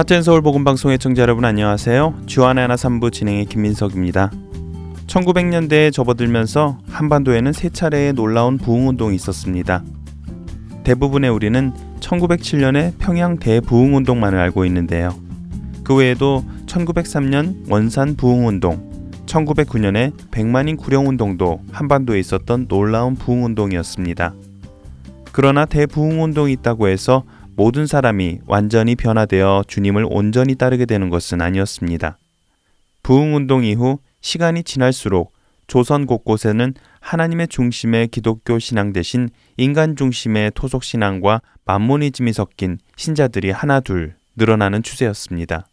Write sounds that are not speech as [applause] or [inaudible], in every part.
하트앤 서울 복음 방송의 청자 여러분 안녕하세요. 주안의 하나 3부 진행의 김민석입니다. 1900년대에 접어들면서 한반도에는 세 차례의 놀라운 부흥 운동이 있었습니다. 대부분의 우리는 1907년의 평양 대부흥 운동만을 알고 있는데요. 그 외에도 1903년 원산 부흥 운동, 1909년에 백만인 구령 운동도 한반도에 있었던 놀라운 부흥 운동이었습니다. 그러나 대부흥 운동이 있다고 해서 모든 사람이 완전히 변화되어 주님을 온전히 따르게 되는 것은 아니었습니다. 부흥운동 이후 시간이 지날수록 조선 곳곳에는 하나님의 중심의 기독교 신앙 대신 인간 중심의 토속 신앙과 만모니즘이 섞인 신자들이 하나 둘 늘어나는 추세였습니다.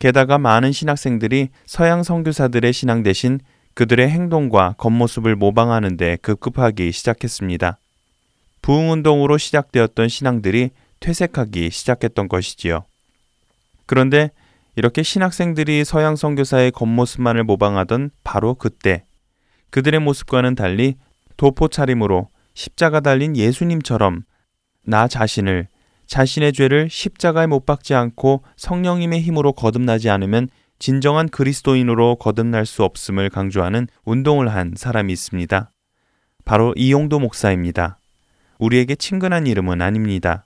게다가 많은 신학생들이 서양 선교사들의 신앙 대신 그들의 행동과 겉모습을 모방하는 데 급급하기 시작했습니다. 부흥운동으로 시작되었던 신앙들이 퇴색하기 시작했던 것이지요. 그런데 이렇게 신학생들이 서양 선교사의 겉모습만을 모방하던 바로 그때 그들의 모습과는 달리 도포 차림으로 십자가 달린 예수님처럼 나 자신을 자신의 죄를 십자가에 못 박지 않고 성령님의 힘으로 거듭나지 않으면 진정한 그리스도인으로 거듭날 수 없음을 강조하는 운동을 한 사람이 있습니다. 바로 이용도 목사입니다. 우리에게 친근한 이름은 아닙니다.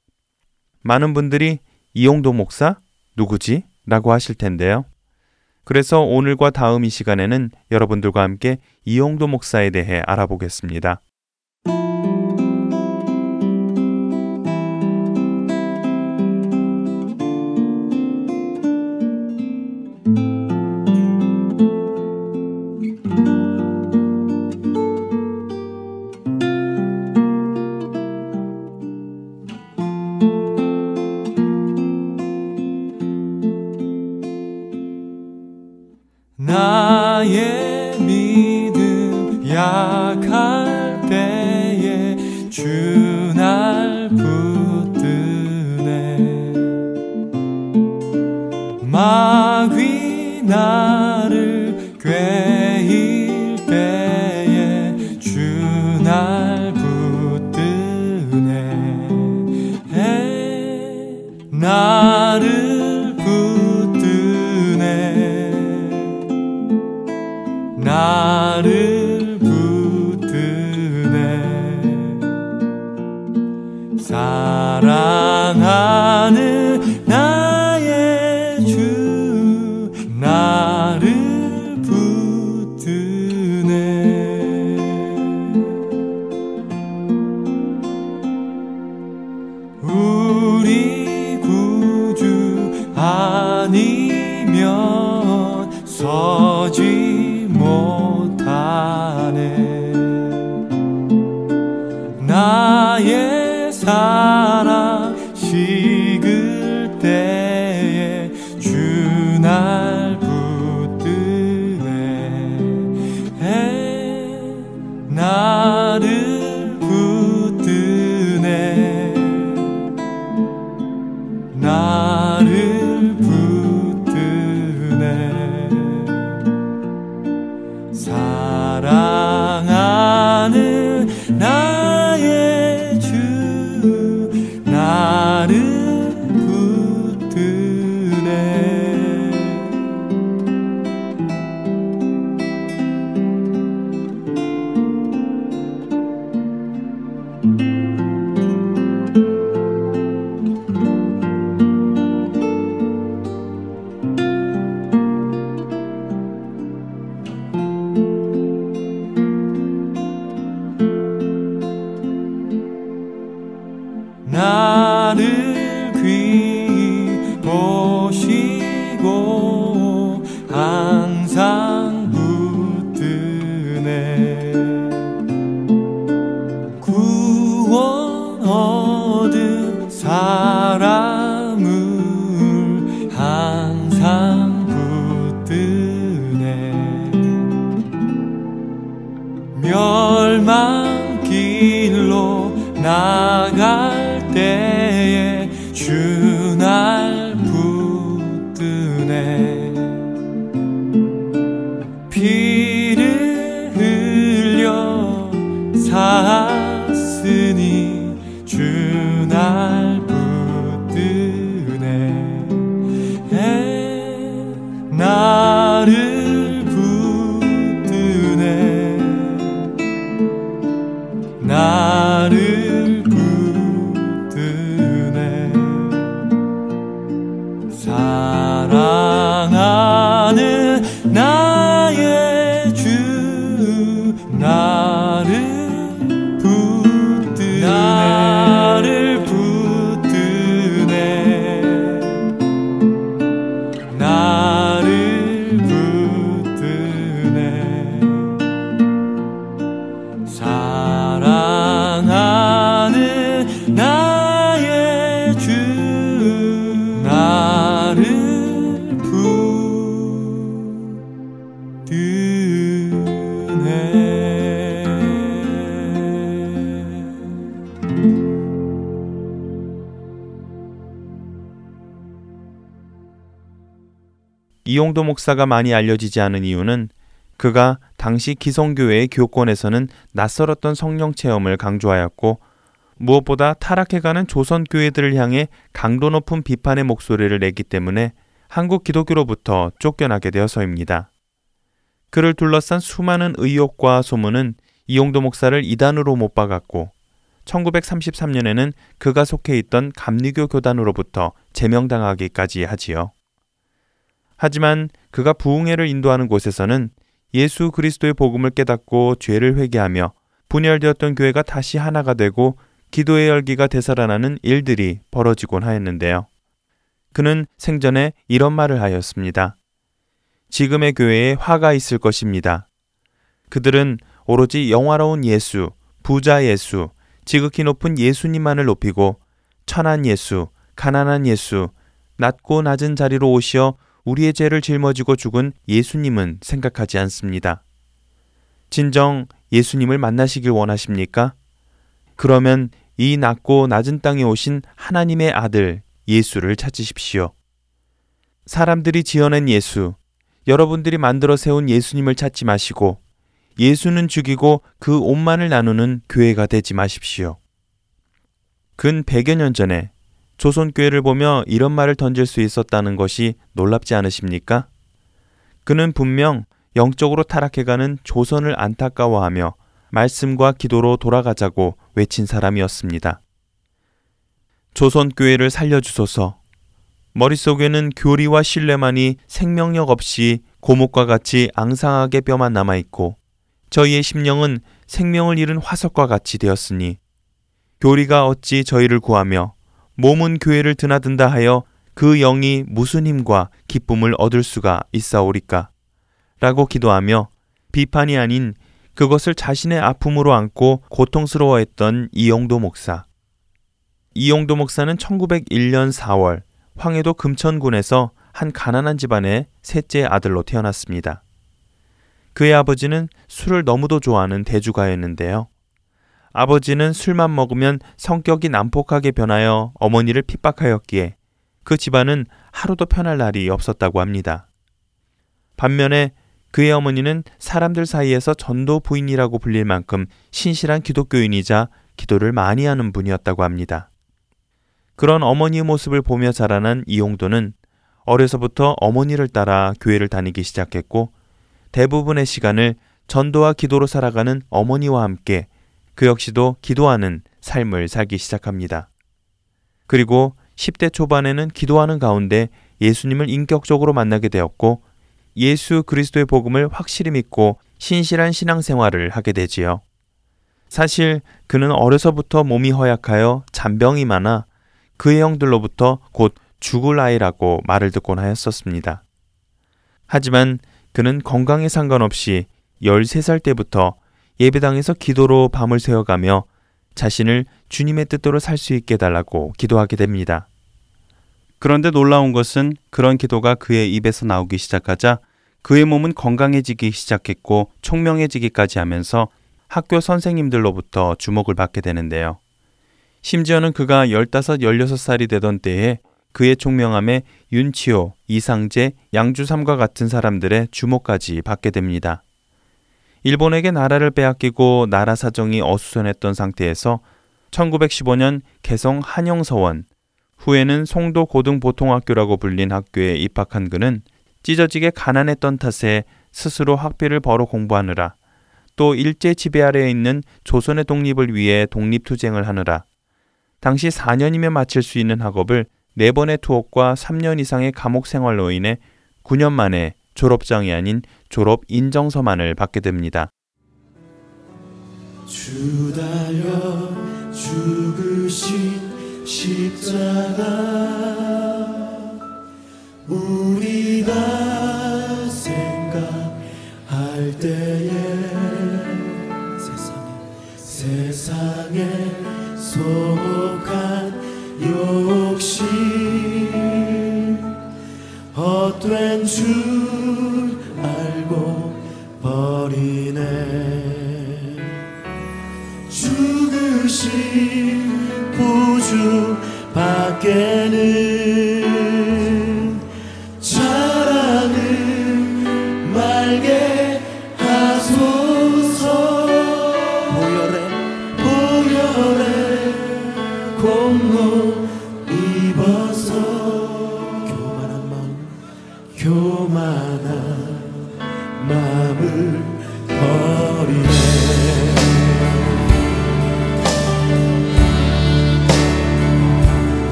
많은 분들이 이용도 목사? 누구지? 라고 하실 텐데요. 그래서 오늘과 다음 이 시간에는 여러분들과 함께 이용도 목사에 대해 알아보겠습니다. 나를 이용도 목사가 많이 알려지지 않은 이유는 그가 당시 기성교회의 교권에서는 낯설었던 성령 체험을 강조하였고 무엇보다 타락해가는 조선 교회들을 향해 강도 높은 비판의 목소리를 내기 때문에 한국 기독교로부터 쫓겨나게 되어서입니다. 그를 둘러싼 수많은 의혹과 소문은 이용도 목사를 이단으로 못 박았고 1933년에는 그가 속해 있던 감리교 교단으로부터 제명당하기까지 하지요. 하지만 그가 부흥회를 인도하는 곳에서는 예수 그리스도의 복음을 깨닫고 죄를 회개하며 분열되었던 교회가 다시 하나가 되고 기도의 열기가 되살아나는 일들이 벌어지곤 하였는데요. 그는 생전에 이런 말을 하였습니다. 지금의 교회에 화가 있을 것입니다. 그들은 오로지 영화로운 예수, 부자 예수, 지극히 높은 예수님만을 높이고 천한 예수, 가난한 예수, 낮고 낮은 자리로 오시어 우리의 죄를 짊어지고 죽은 예수님은 생각하지 않습니다. 진정 예수님을 만나시길 원하십니까? 그러면 이 낮고 낮은 땅에 오신 하나님의 아들 예수를 찾으십시오. 사람들이 지어낸 예수, 여러분들이 만들어 세운 예수님을 찾지 마시고 예수는 죽이고 그 옷만을 나누는 교회가 되지 마십시오. 근 100여 년 전에 조선교회를 보며 이런 말을 던질 수 있었다는 것이 놀랍지 않으십니까? 그는 분명 영적으로 타락해가는 조선을 안타까워하며 말씀과 기도로 돌아가자고 외친 사람이었습니다. 조선교회를 살려주소서. 머릿속에는 교리와 신뢰만이 생명력 없이 고목과 같이 앙상하게 뼈만 남아있고 저희의 심령은 생명을 잃은 화석과 같이 되었으니 교리가 어찌 저희를 구하며 몸은 교회를 드나든다 하여 그 영이 무슨 힘과 기쁨을 얻을 수가 있사오리까? 라고 기도하며 비판이 아닌 그것을 자신의 아픔으로 안고 고통스러워했던 이용도 목사. 이용도 목사는 1901년 4월 황해도 금천군에서 한 가난한 집안의 셋째 아들로 태어났습니다. 그의 아버지는 술을 너무도 좋아하는 대주가였는데요. 아버지는 술만 먹으면 성격이 난폭하게 변하여 어머니를 핍박하였기에 그 집안은 하루도 편할 날이 없었다고 합니다. 반면에 그의 어머니는 사람들 사이에서 전도 부인이라고 불릴 만큼 신실한 기독교인이자 기도를 많이 하는 분이었다고 합니다. 그런 어머니의 모습을 보며 자라난 이용도는 어려서부터 어머니를 따라 교회를 다니기 시작했고 대부분의 시간을 전도와 기도로 살아가는 어머니와 함께 그 역시도 기도하는 삶을 살기 시작합니다. 그리고 10대 초반에는 기도하는 가운데 예수님을 인격적으로 만나게 되었고 예수 그리스도의 복음을 확실히 믿고 신실한 신앙생활을 하게 되지요. 사실 그는 어려서부터 몸이 허약하여 잔병이 많아 그의 형들로부터 곧 죽을 아이라고 말을 듣곤 하였었습니다. 하지만 그는 건강에 상관없이 13살 때부터 예배당에서 기도로 밤을 새워가며 자신을 주님의 뜻대로 살 수 있게 달라고 기도하게 됩니다. 그런데 놀라운 것은 그런 기도가 그의 입에서 나오기 시작하자 그의 몸은 건강해지기 시작했고 총명해지기까지 하면서 학교 선생님들로부터 주목을 받게 되는데요. 심지어는 그가 15, 16살이 되던 때에 그의 총명함에 윤치호, 이상재, 양주삼과 같은 사람들의 주목까지 받게 됩니다. 일본에게 나라를 빼앗기고 나라 사정이 어수선했던 상태에서 1915년 개성 한영서원, 후에는 송도 고등보통학교라고 불린 학교에 입학한 그는 찢어지게 가난했던 탓에 스스로 학비를 벌어 공부하느라 또 일제 지배 아래에 있는 조선의 독립을 위해 독립투쟁을 하느라 당시 4년이면 마칠 수 있는 학업을 4번의 투옥과 3년 이상의 감옥 생활로 인해 9년 만에 졸업장이 아닌 졸업 인정서만을 받게 됩니다. 주다여 죽으신 십자가 우리 다 생각할 때에 세상에 세상에 속한 욕심 헛된 주 버리네 죽으신 보주 밖에는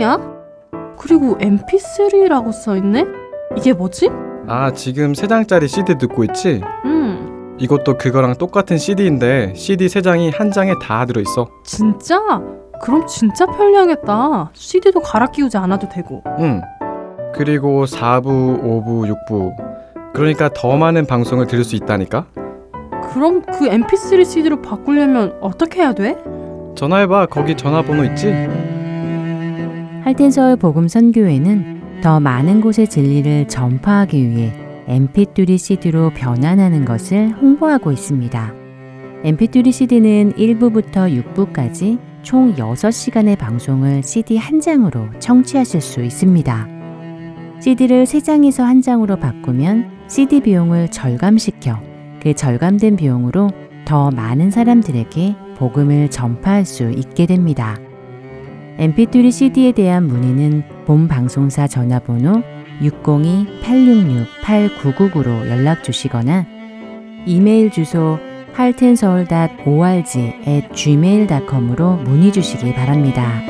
장이야? 그리고 MP3라고 써있네? 이게 뭐지? 아, 지금 3장짜리 CD 듣고 있지? 음, 이것도 그거랑 똑같은 CD인데 CD 3장이 한 장에 다 들어있어. 진짜? 그럼 진짜 편리하겠다. CD도 갈아 끼우지 않아도 되고. 응. 그리고 4부, 5부, 6부. 그러니까 더 많은 방송을 들을 수 있다니까? 그럼 그 MP3 CD로 바꾸려면 어떻게 해야 돼? 전화해봐. 거기 전화번호 있지? 할텐서울 복음 선교회는 더 많은 곳의 진리를 전파하기 위해 MP3 CD로 변환하는 것을 홍보하고 있습니다. MP3 CD는 1부부터 6부까지 총 6시간의 방송을 CD 한 장으로 청취하실 수 있습니다. CD를 3장에서 한 장으로 바꾸면 CD 비용을 절감시켜 그 절감된 비용으로 더 많은 사람들에게 복음을 전파할 수 있게 됩니다. Mp3 CD에 대한 문의는 본 방송사 전화번호 602-866-8999로 연락 주시거나 이메일 주소 할텐서울.org gmail.com으로 문의 주시기 바랍니다.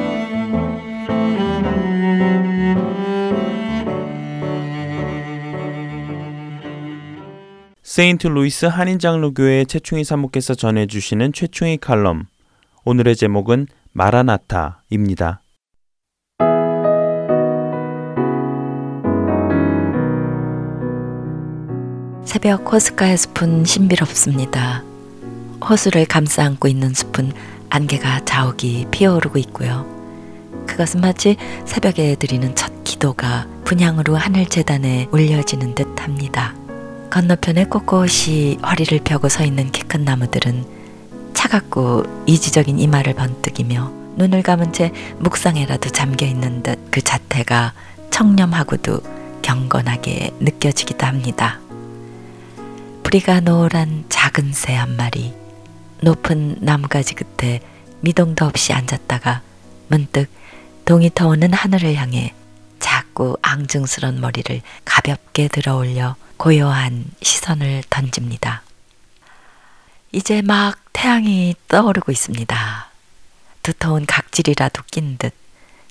세인트 루이스 한인장로교회 최충희 목사께서 전해주시는 최충희 칼럼. 오늘의 제목은 마라나타입니다. 새벽 호숫가의 숲은 신비롭습니다. 호수를 감싸 안고 있는 숲은 안개가 자욱이 피어오르고 있고요. 그것은 마치 새벽에 드리는 첫 기도가 분향으로 하늘 제단에 올려지는 듯 합니다. 건너편에 꼿꼿이 허리를 펴고 서 있는 키 큰 나무들은 차갑고 이지적인 이마를 번뜩이며 눈을 감은 채 묵상에라도 잠겨 있는 듯 그 자태가 청렴하고도 경건하게 느껴지기도 합니다. 뿌리가 노란 작은 새 한 마리 높은 나무가지 끝에 미동도 없이 앉았다가 문득 동이 터오는 하늘을 향해 작고 앙증스런 머리를 가볍게 들어 올려 고요한 시선을 던집니다. 이제 막 태양이 떠오르고 있습니다. 두터운 각질이라도 낀 듯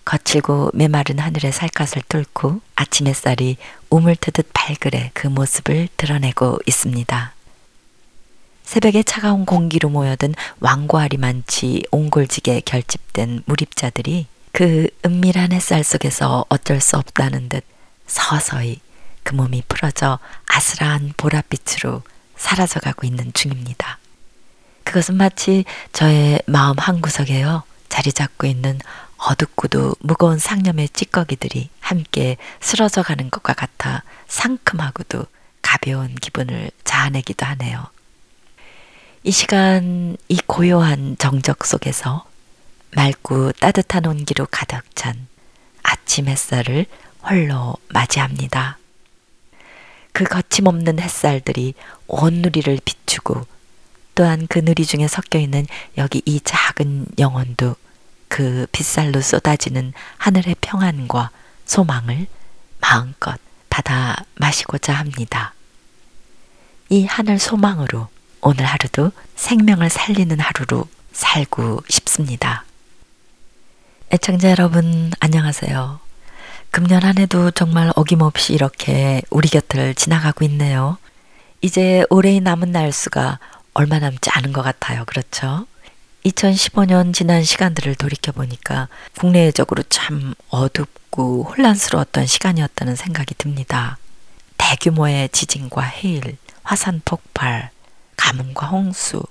거칠고 메마른 하늘의 살갗을 뚫고 아침 햇살이 우물트듯 발그레 그 모습을 드러내고 있습니다. 새벽에 차가운 공기로 모여든 많지 옹골지게 결집된 무립자들이 그 은밀한 햇살 속에서 어쩔 수 없다는 듯 서서히 그 몸이 풀어져 아슬한 보랏빛으로 사라져가고 있는 중입니다. 그것은 마치 저의 마음 한구석에요. 자리 잡고 있는 어둡고도 무거운 상념의 찌꺼기들이 함께 쓰러져 가는 것과 같아 상큼하고도 가벼운 기분을 자아내기도 하네요. 이 시간 이 고요한 정적 속에서 맑고 따뜻한 온기로 가득 찬 아침 햇살을 홀로 맞이합니다. 그 거침없는 햇살들이 온 누리를 비추고 또한 그 누리 중에 섞여 있는 여기 이 작은 영혼도 그 빗살로 쏟아지는 하늘의 평안과 소망을 마음껏 받아 마시고자 합니다. 이 하늘 소망으로 오늘 하루도 생명을 살리는 하루로 살고 싶습니다. 애청자 여러분, 안녕하세요. 금년 한 해도 정말 어김없이 이렇게 우리 곁을 지나가고 있네요. 이제 올해의 남은 날수가 얼마 남지 않은 것 같아요. 그렇죠? 2015년 지난 시간들을 돌이켜보니까 국내적으로 참 어둡고 혼란스러웠던 시간이었다는 생각이 듭니다. 대규모의 지진과 해일, 화산 폭발, 가뭄과 홍수,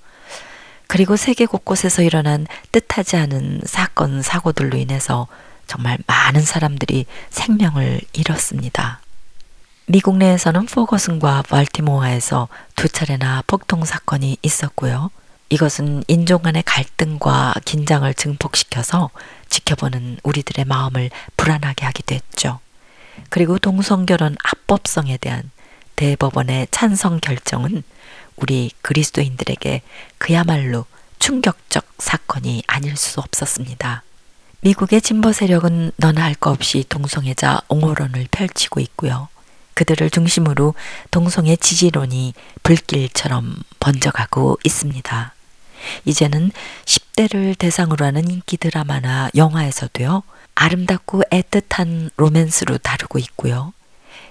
그리고 세계 곳곳에서 일어난 뜻하지 않은 사건, 사고들로 인해서 정말 많은 사람들이 생명을 잃었습니다. 미국 내에서는 포거슨과 발티모어에서 두 차례나 폭동 사건이 있었고요. 이것은 인종 간의 갈등과 긴장을 증폭시켜서 지켜보는 우리들의 마음을 불안하게 하기도 했죠. 그리고 동성결혼 합법성에 대한 대법원의 찬성 결정은 우리 그리스도인들에게 그야말로 충격적 사건이 아닐 수 없었습니다. 미국의 진보 세력은 너나 할거 없이 동성애자 옹호론을 펼치고 있고요. 그들을 중심으로 동성애 지지론이 불길처럼 번져가고 있습니다. 이제는 10대를 대상으로 하는 인기 드라마나 영화에서도요. 아름답고 애틋한 로맨스로 다루고 있고요.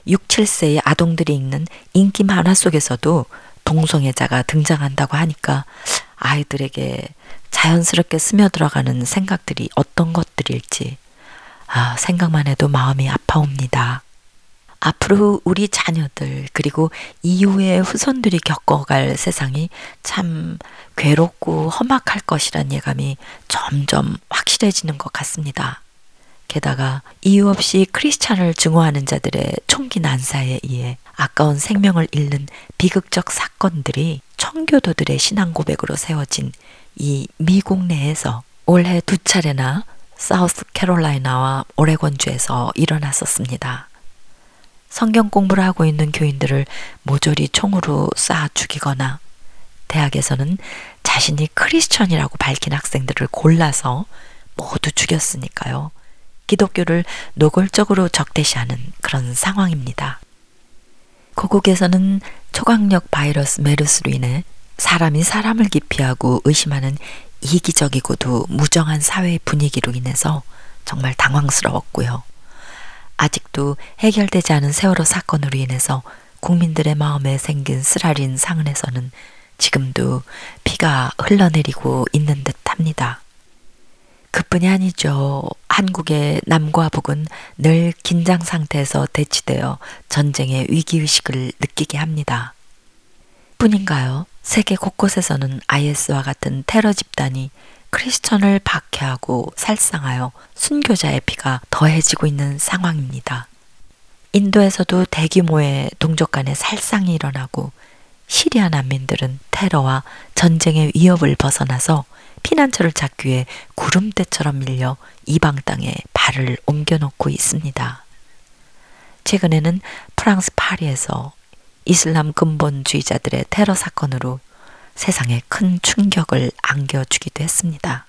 6, 7세의 아동들이 읽는 인기 만화 속에서도 동성애자가 등장한다고 하니까 아이들에게 자연스럽게 스며들어가는 생각들이 어떤 것들일지 아, 생각만 해도 마음이 아파옵니다. 앞으로 우리 자녀들 그리고 이후의 후손들이 겪어갈 세상이 참 괴롭고 험악할 것이란 예감이 점점 확실해지는 것 같습니다. 게다가 이유 없이 크리스찬을 증오하는 자들의 총기 난사에 의해 아까운 생명을 잃는 비극적 사건들이 청교도들의 신앙 고백으로 세워진 이 미국 내에서 올해 두 차례나 사우스 캐롤라이나와 오레곤주에서 일어났었습니다. 성경 공부를 하고 있는 교인들을 모조리 총으로 쏴 죽이거나 대학에서는 자신이 크리스천이라고 밝힌 학생들을 골라서 모두 죽였으니까요. 기독교를 노골적으로 적대시하는 그런 상황입니다. 고국에서는 초강력 바이러스 메르스로 인해 사람이 사람을 기피하고 의심하는 이기적이고도 무정한 사회 분위기로 인해서 정말 당황스러웠고요. 아직도 해결되지 않은 세월호 사건으로 인해서 국민들의 마음에 생긴 쓰라린 상흔에서는 지금도 피가 흘러내리고 있는 듯 합니다. 그뿐이 아니죠. 한국의 남과 북은 늘 긴장 상태에서 대치되어 전쟁의 위기의식을 느끼게 합니다. 뿐인가요? 세계 곳곳에서는 IS와 같은 테러 집단이 크리스천을 박해하고 살상하여 순교자의 피가 더해지고 있는 상황입니다. 인도에서도 대규모의 동족 간의 살상이 일어나고 시리아 난민들은 테러와 전쟁의 위협을 벗어나서 피난처를 찾기 위해 구름대처럼 밀려 이방 땅에 발을 옮겨놓고 있습니다. 최근에는 프랑스 파리에서 이슬람 근본주의자들의 테러 사건으로 세상에 큰 충격을 안겨주기도 했습니다.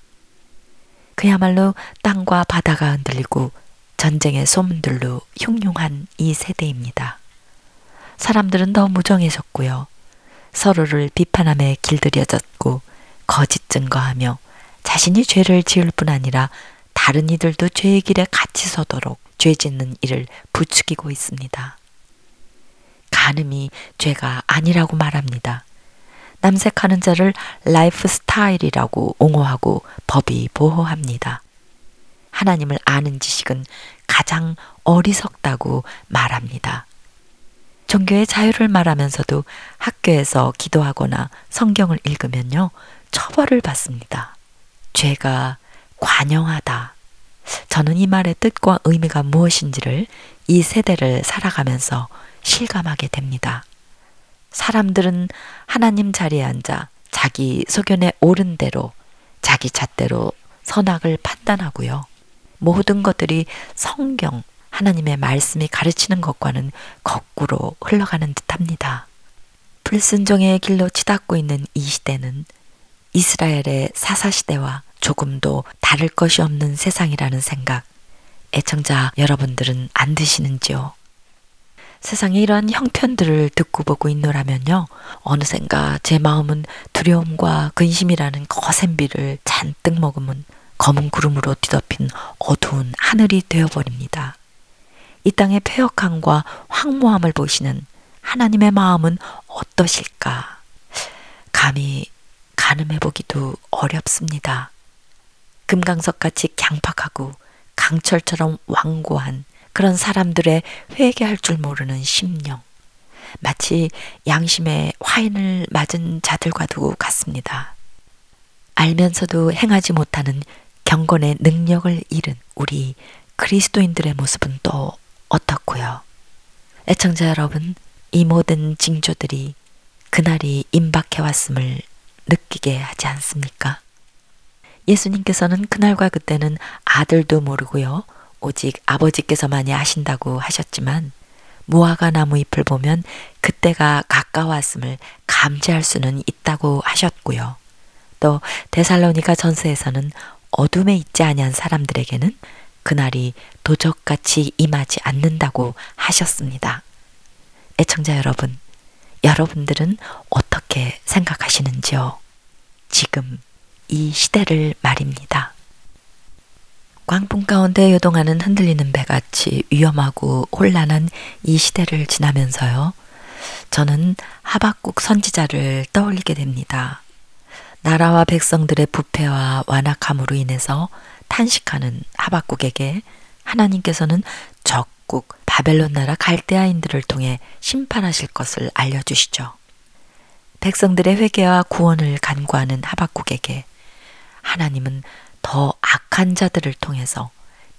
그야말로 땅과 바다가 흔들리고 전쟁의 소문들로 흉흉한 이 세대입니다. 사람들은 더 무정해졌고요. 서로를 비판함에 길들여졌고 거짓 증거하며 자신이 죄를 지을 뿐 아니라 다른 이들도 죄의 길에 같이 서도록 죄 짓는 일을 부추기고 있습니다. 간음이 죄가 아니라고 말합니다. 남색하는 자를 라이프 스타일이라고 옹호하고 법이 보호합니다. 하나님을 아는 지식은 가장 어리석다고 말합니다. 종교의 자유를 말하면서도 학교에서 기도하거나 성경을 읽으면요, 처벌을 받습니다. 죄가 관영하다. 저는 이 말의 뜻과 의미가 무엇인지를 이 세대를 살아가면서 실감하게 됩니다. 사람들은 하나님 자리에 앉아 자기 소견에 옳은 대로 자기 잣대로 선악을 판단하고요. 모든 것들이 성경, 하나님의 말씀이 가르치는 것과는 거꾸로 흘러가는 듯합니다. 불순종의 길로 치닫고 있는 이 시대는 이스라엘의 사사시대와 조금도 다를 것이 없는 세상이라는 생각, 애청자 여러분들은 안 드시는지요? 세상에 이러한 형편들을 듣고 보고 있노라면요. 어느샌가 제 마음은 두려움과 근심이라는 거센 비를 잔뜩 머금은 검은 구름으로 뒤덮인 어두운 하늘이 되어버립니다. 이 땅의 폐역함과 황무함을 보시는 하나님의 마음은 어떠실까? 감히 가늠해 보기도 어렵습니다. 금강석같이 강팍하고 강철처럼 완고한 그런 사람들의 회개할 줄 모르는 심령. 마치 양심의 화인을 맞은 자들과도 같습니다. 알면서도 행하지 못하는 경건의 능력을 잃은 우리 그리스도인들의 모습은 또 어떻고요? 애청자 여러분, 이 모든 징조들이 그날이 임박해 왔음을 느끼게 하지 않습니까? 예수님께서는 그날과 그때는 아들도 모르고요. 오직 아버지께서만이 아신다고 하셨지만 무화과 나무 잎을 보면 그때가 가까웠음을 감지할 수는 있다고 하셨고요. 또 데살로니가 전서에서는 어둠에 있지 아니한 사람들에게는 그날이 도적같이 임하지 않는다고 하셨습니다. 애청자 여러분, 여러분들은 어떻게 생각하시는지요? 지금 이 시대를 말입니다. 광풍 가운데 요동하는 흔들리는 배같이 위험하고 혼란한 이 시대를 지나면서요. 저는 하박국 선지자를 떠올리게 됩니다. 나라와 백성들의 부패와 완악함으로 인해서 탄식하는 하박국에게 하나님께서는 적국 바벨론 나라 갈대아인들을 통해 심판하실 것을 알려주시죠. 백성들의 회개와 구원을 간구하는 하박국에게 하나님은 더 악한 자들을 통해서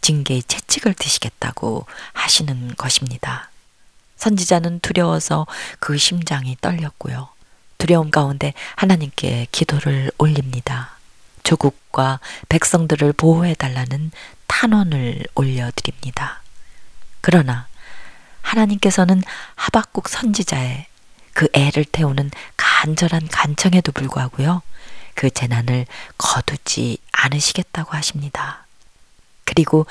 징계의 채찍을 드시겠다고 하시는 것입니다. 선지자는 두려워서 그 심장이 떨렸고요. 두려움 가운데 하나님께 기도를 올립니다. 조국과 백성들을 보호해달라는 탄원을 올려드립니다. 그러나 하나님께서는 하박국 선지자의 그 애를 태우는 간절한 간청에도 불구하고요. 그 재난을 거두지 않으시겠다고 하십니다. 그리고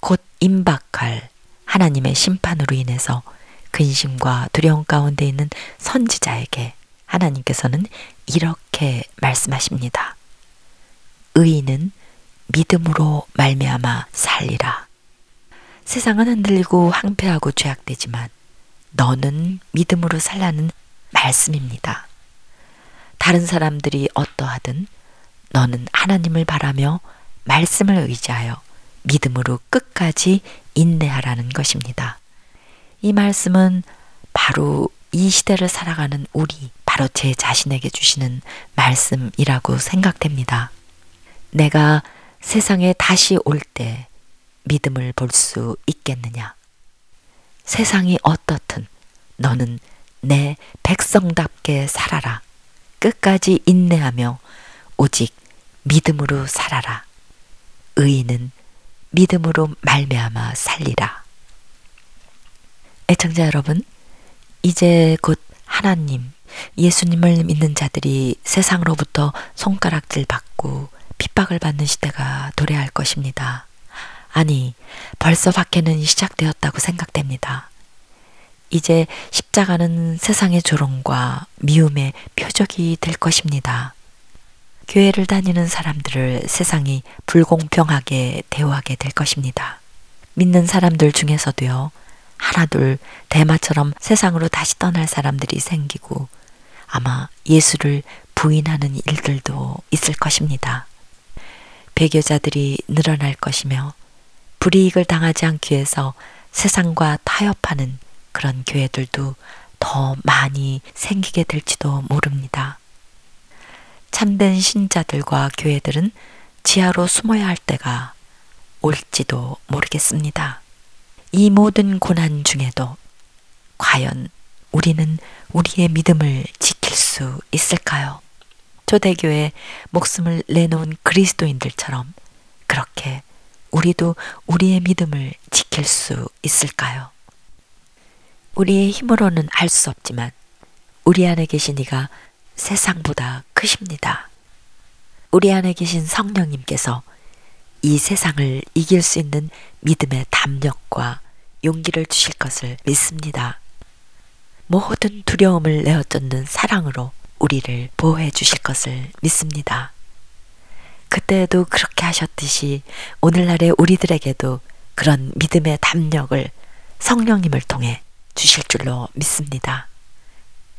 곧 임박할 하나님의 심판으로 인해서 근심과 두려움 가운데 있는 선지자에게 하나님께서는 이렇게 말씀하십니다. 의인은 믿음으로 말미암아 살리라. 세상은 흔들리고 황폐하고 죄악되지만 너는 믿음으로 살라는 말씀입니다. 다른 사람들이 어떠하든 너는 하나님을 바라며 말씀을 의지하여 믿음으로 끝까지 인내하라는 것입니다. 이 말씀은 바로 이 시대를 살아가는 우리, 바로 제 자신에게 주시는 말씀이라고 생각됩니다. 내가 세상에 다시 올 때 믿음을 볼 수 있겠느냐? 세상이 어떻든 너는 내 백성답게 살아라. 끝까지 인내하며 오직 믿음으로 살아라. 의인은 믿음으로 말미암아 살리라. 애청자 여러분, 이제 곧 하나님, 예수님을 믿는 자들이 세상으로부터 손가락질 받고 핍박을 받는 시대가 도래할 것입니다. 아니, 벌써 박해는 시작되었다고 생각됩니다. 이제 십자가는 세상의 조롱과 미움의 표적이 될 것입니다. 교회를 다니는 사람들을 세상이 불공평하게 대우하게 될 것입니다. 믿는 사람들 중에서도요, 하나둘 대마처럼 세상으로 다시 떠날 사람들이 생기고 아마 예수를 부인하는 일들도 있을 것입니다. 배교자들이 늘어날 것이며 불이익을 당하지 않기 위해서 세상과 타협하는 그런 교회들도 더 많이 생기게 될지도 모릅니다. 참된 신자들과 교회들은 지하로 숨어야 할 때가 올지도 모르겠습니다. 이 모든 고난 중에도 과연 우리는 우리의 믿음을 지킬 수 있을까요? 초대교회 목숨을 내놓은 그리스도인들처럼 그렇게 우리도 우리의 믿음을 지킬 수 있을까요? 우리의 힘으로는 할수 없지만 우리 안에 계신 이가 세상보다 크십니다. 우리 안에 계신 성령님께서 이 세상을 이길 수 있는 믿음의 담력과 용기를 주실 것을 믿습니다. 모든 두려움을 내어 쫓는 사랑으로 우리를 보호해 주실 것을 믿습니다. 그때에도 그렇게 하셨듯이 오늘날의 우리들에게도 그런 믿음의 담력을 성령님을 통해 주실 줄로 믿습니다.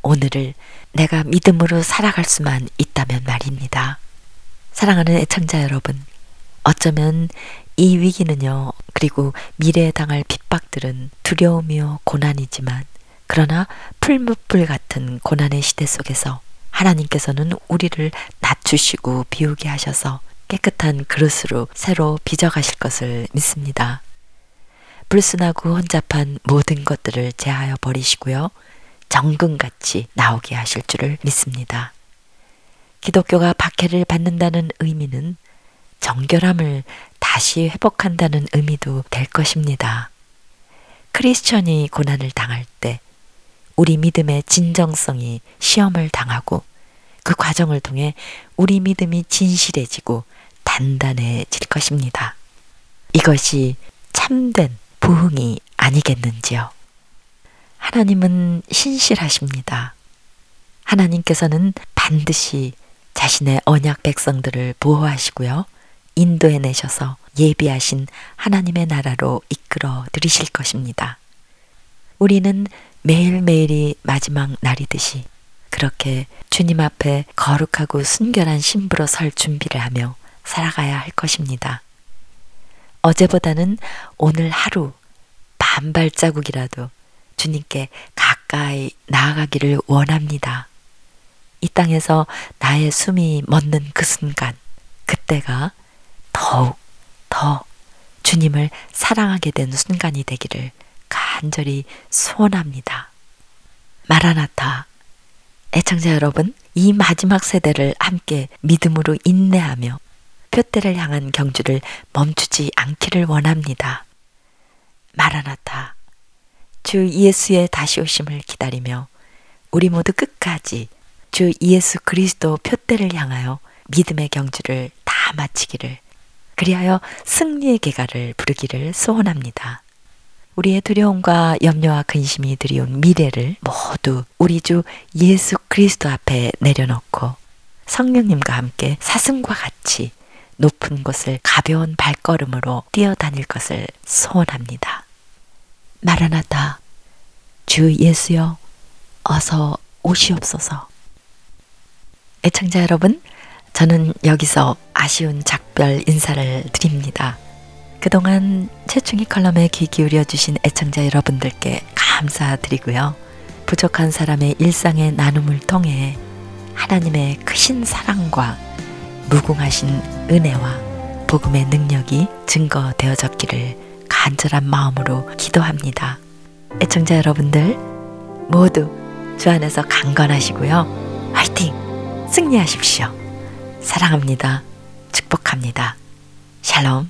오늘을 내가 믿음으로 살아갈 수만 있다면 말입니다. 사랑하는 애청자 여러분, 어쩌면 이 위기는요, 그리고 미래에 당할 핍박들은 두려움이요, 고난이지만, 그러나 풀무불 같은 고난의 시대 속에서 하나님께서는 우리를 낮추시고 비우게 하셔서 깨끗한 그릇으로 새로 빚어가실 것을 믿습니다. 불순하고 혼잡한 모든 것들을 제하여 버리시고요. 정금같이 나오게 하실 줄을 믿습니다. 기독교가 박해를 받는다는 의미는 정결함을 다시 회복한다는 의미도 될 것입니다. 크리스천이 고난을 당할 때 우리 믿음의 진정성이 시험을 당하고 그 과정을 통해 우리 믿음이 진실해지고 단단해질 것입니다. 이것이 참된 부흥이 아니겠는지요. 하나님은 신실하십니다. 하나님께서는 반드시 자신의 언약 백성들을 보호하시고요. 인도해 내셔서 예비하신 하나님의 나라로 이끌어 들이실 것입니다. 우리는 매일매일이 마지막 날이듯이 그렇게 주님 앞에 거룩하고 순결한 신부로 설 준비를 하며 살아가야 할 것입니다. 어제보다는 오늘 하루 반 발자국이라도 주님께 가까이 나아가기를 원합니다. 이 땅에서 나의 숨이 멎는 그 순간, 그때가 더욱 더 주님을 사랑하게 된 순간이 되기를 간절히 소원합니다. 마라나타. 애청자 여러분, 이 마지막 세대를 함께 믿음으로 인내하며 표대를 향한 경주를 멈추지 않기를 원합니다. 마라나타. 주 예수의 다시 오심을 기다리며 우리 모두 끝까지 주 예수 그리스도 표대를 향하여 믿음의 경주를 다 마치기를 그리하여 승리의 계가를 부르기를 소원합니다. 우리의 두려움과 염려와 근심이 들이온 미래를 모두 우리 주 예수 그리스도 앞에 내려놓고 성령님과 함께 사슴과 같이 높은 곳을 가벼운 발걸음으로 뛰어다닐 것을 소원합니다. 마라나타, 주 예수여, 어서 오시옵소서. 애청자 여러분, 저는 여기서 아쉬운 작별 인사를 드립니다. 그동안 최충희 컬럼에 귀 기울여 주신 애청자 여러분들께 감사드리고요. 부족한 사람의 일상의 나눔을 통해 하나님의 크신 사랑과 무궁하신 은혜와 복음의 능력이 증거되어졌기를 간절한 마음으로 기도합니다. 애청자 여러분들 모두 주 안에서 강건하시고요. 화이팅! 승리하십시오. 사랑합니다. 축복합니다. 샬롬.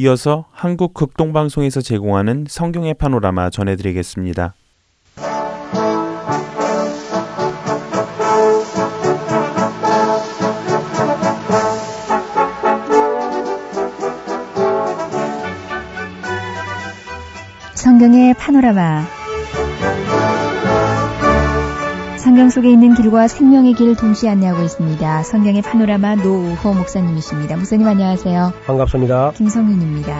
이어서 한국 극동방송에서 제공하는 성경의 파노라마 전해드리겠습니다. 성경의 파노라마 성경 속에 있는 길과 생명의 길 동시에 안내하고 있습니다. 성경의 파노라마 노우호 목사님이십니다. 목사님 안녕하세요. 반갑습니다. 김성윤입니다.